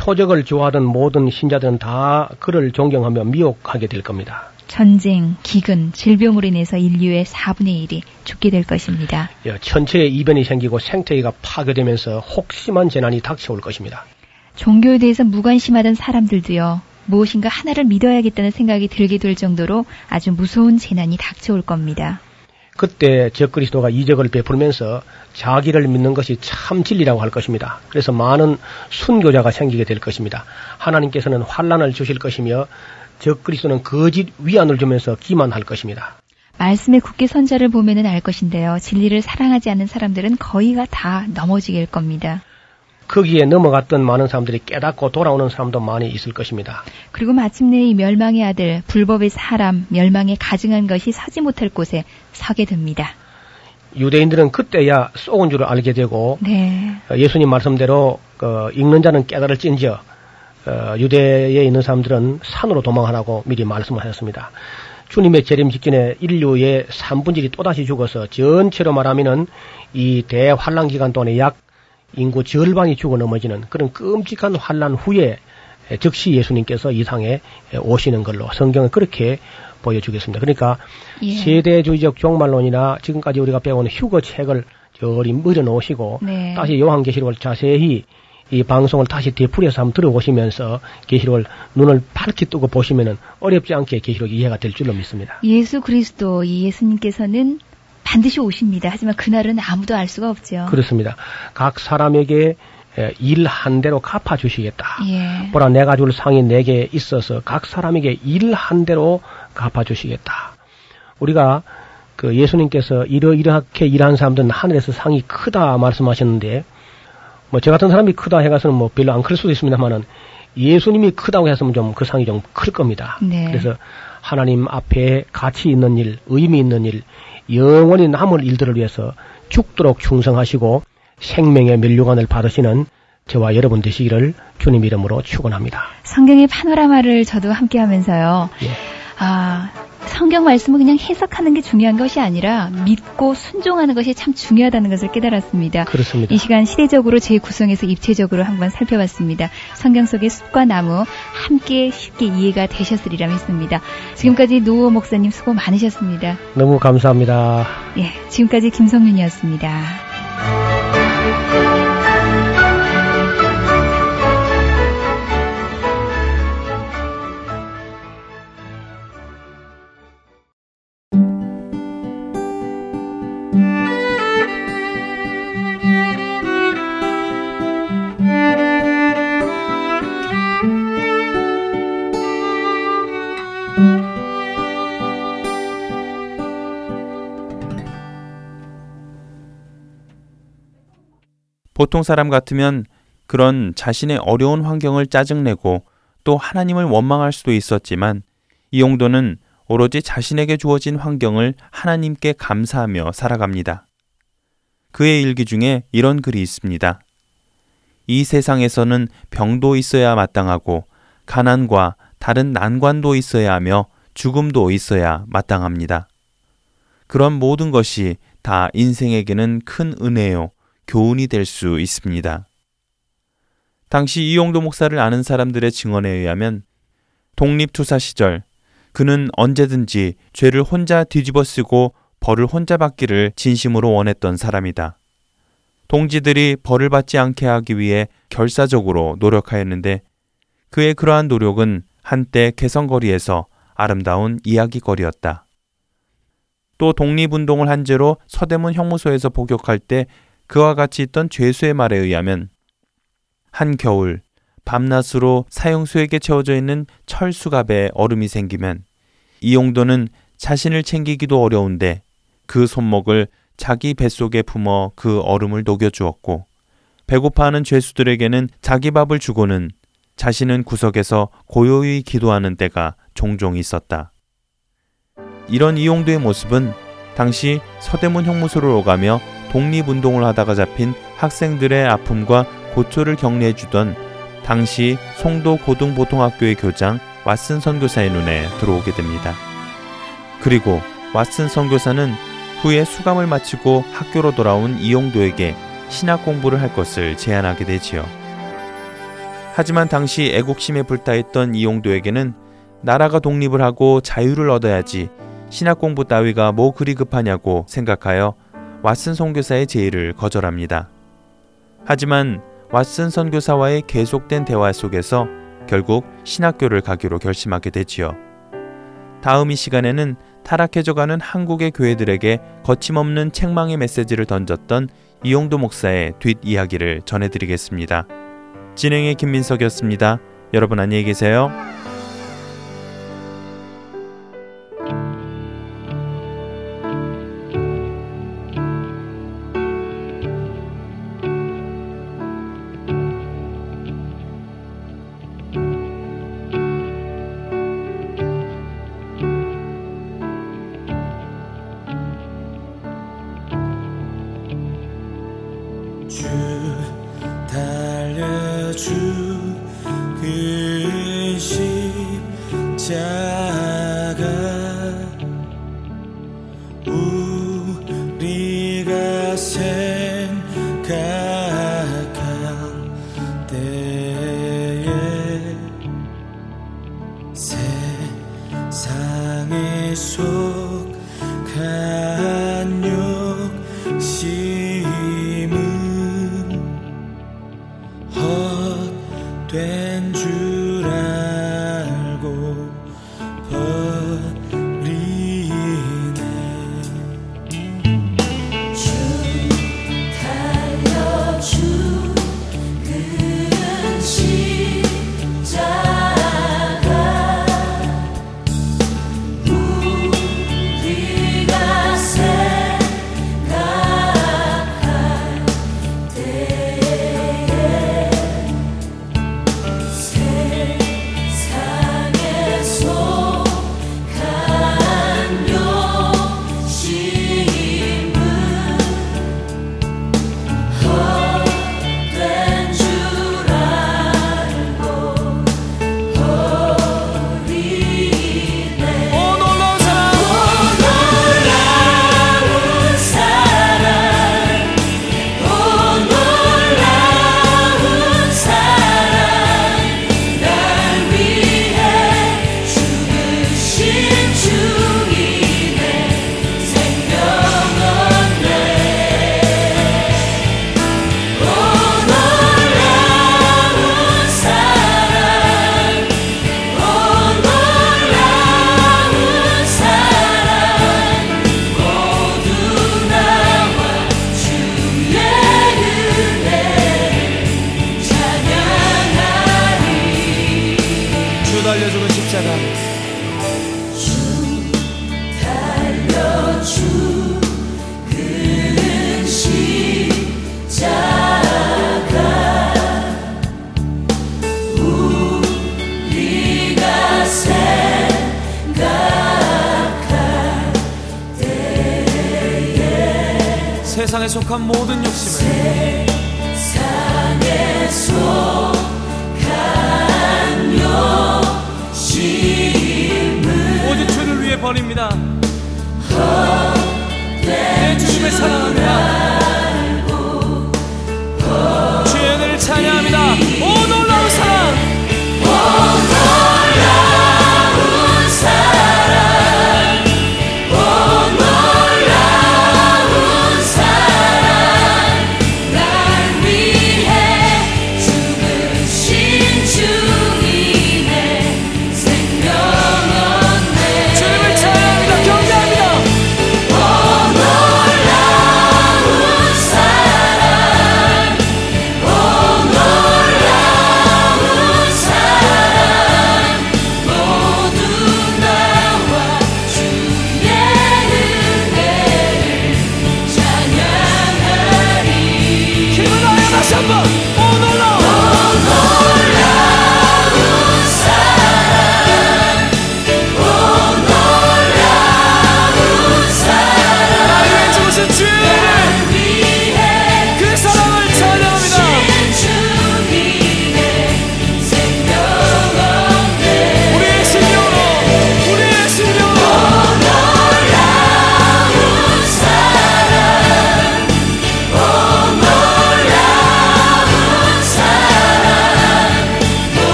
표적을 좋아하던 모든 신자들은 다 그를 존경하며 미혹하게 될 겁니다. 전쟁, 기근, 질병으로 인해서 인류의 4분의 1이 죽게 될 것입니다. 예, 천체에 이변이 생기고 생태계가 파괴되면서 혹심한 재난이 닥쳐올 것입니다. 종교에 대해서 무관심하던 사람들도요. 무엇인가 하나를 믿어야겠다는 생각이 들게 될 정도로 아주 무서운 재난이 닥쳐올 겁니다. 그때 적그리스도가 이적을 베풀면서 자기를 믿는 것이 참 진리라고 할 것입니다. 그래서 많은 순교자가 생기게 될 것입니다. 하나님께서는 환란을 주실 것이며 적그리스도는 거짓 위안을 주면서 기만할 것입니다. 말씀의 굳게 선자를 보면은 알 것인데요. 진리를 사랑하지 않는 사람들은 거의가 다 넘어지게 될 겁니다. 거기에 넘어갔던 많은 사람들이 깨닫고 돌아오는 사람도 많이 있을 것입니다. 그리고 마침내 이 멸망의 아들, 불법의 사람, 멸망에 가증한 것이 서지 못할 곳에 서게 됩니다. 유대인들은 그때야 쏘은 줄을 알게 되고 네. 어, 예수님 말씀대로 그 읽는 자는 깨달을진저 어, 유대에 있는 사람들은 산으로 도망하라고 미리 말씀을 하셨습니다. 주님의 재림 직전에 인류의 3분질이 또다시 죽어서 전체로 말하면은 이 대환란 기간 동안에 약 인구 절반이 죽어 넘어지는 그런 끔찍한 환란 후에 즉시 예수님께서 이 상에 오시는 걸로 성경은 그렇게 보여주겠습니다. 그러니까 예. 세대주의적 종말론이나 지금까지 우리가 배운 휴거 책을 저리 물어놓으시고 네. 다시 요한계시록을 자세히 이 방송을 다시 되풀이해서 한번 들어보시면서 계시록을 눈을 밝게 뜨고 보시면은 어렵지 않게 계시록이 이해가 될 줄로 믿습니다. 예수 그리스도, 이 예수님께서는 반드시 오십니다. 하지만 그날은 아무도 알 수가 없죠. 그렇습니다. 각 사람에게 일 한 대로 갚아 주시겠다. 예. 보라 내가 줄 상이 내게 있어서 각 사람에게 일 한 대로 갚아 주시겠다. 우리가 그 예수님께서 이러이러하게 일한 사람들은 하늘에서 상이 크다 말씀하셨는데 뭐 저 같은 사람이 크다 해가서는 뭐 별로 안 클 수도 있습니다만은 예수님이 크다고 했으면 좀그 상이 좀 클 겁니다. 네. 그래서 하나님 앞에 가치 있는 일, 의미 있는 일, 영원히 남을 일들을 위해서 죽도록 충성하시고 생명의 면류관을 받으시는 저와 여러분 되시기를 주님 이름으로 축원합니다. 성경의 파노라마를 저도 함께 하면서요. 예. 아, 성경 말씀을 그냥 해석하는 게 중요한 것이 아니라 믿고 순종하는 것이 참 중요하다는 것을 깨달았습니다. 그렇습니다. 이 시간 시대적으로 재구성해서 입체적으로 한번 살펴봤습니다. 성경 속의 숲과 나무 함께 쉽게 이해가 되셨으리라 믿습니다. 지금까지 노호 목사님 수고 많으셨습니다. 너무 감사합니다. 예, 지금까지 김성윤이었습니다. 보통 사람 같으면 그런 자신의 어려운 환경을 짜증내고 또 하나님을 원망할 수도 있었지만 이용도는 오로지 자신에게 주어진 환경을 하나님께 감사하며 살아갑니다. 그의 일기 중에 이런 글이 있습니다. 이 세상에서는 병도 있어야 마땅하고 가난과 다른 난관도 있어야 하며 죽음도 있어야 마땅합니다. 그런 모든 것이 다 인생에게는 큰 은혜요, 교훈이 될 수 있습니다. 당시 이용도 목사를 아는 사람들의 증언에 의하면 독립투사 시절 그는 언제든지 죄를 혼자 뒤집어 쓰고 벌을 혼자 받기를 진심으로 원했던 사람이다. 동지들이 벌을 받지 않게 하기 위해 결사적으로 노력하였는데 그의 그러한 노력은 한때 개성거리에서 아름다운 이야기거리였다. 또 독립운동을 한 죄로 서대문 형무소에서 복역할 때 그와 같이 있던 죄수의 말에 의하면 한 겨울 밤낮으로 사형수에게 채워져 있는 철수갑에 얼음이 생기면 이용도는 자신을 챙기기도 어려운데 그 손목을 자기 뱃속에 품어 그 얼음을 녹여주었고 배고파하는 죄수들에게는 자기 밥을 주고는 자신은 구석에서 고요히 기도하는 때가 종종 있었다. 이런 이용도의 모습은 당시 서대문 형무소를 오가며 독립운동을 하다가 잡힌 학생들의 아픔과 고초를 격려해 주던 당시 송도 고등보통학교의 교장 왓슨 선교사의 눈에 들어오게 됩니다. 그리고 왓슨 선교사는 후에 수감을 마치고 학교로 돌아온 이용도에게 신학 공부를 할 것을 제안하게 되지요. 하지만 당시 애국심에 불타있던 이용도에게는 나라가 독립을 하고 자유를 얻어야지 신학 공부 따위가 뭐 그리 급하냐고 생각하여 왓슨 선교사의 제의를 거절합니다. 하지만 왓슨 선교사와의 계속된 대화 속에서 결국 신학교를 가기로 결심하게 되지요. 다음 이 시간에는 타락해져가는 한국의 교회들에게 거침없는 책망의 메시지를 던졌던 이용도 목사의 뒷이야기를 전해드리겠습니다. 진행의 김민석이었습니다. 여러분 안녕히 계세요.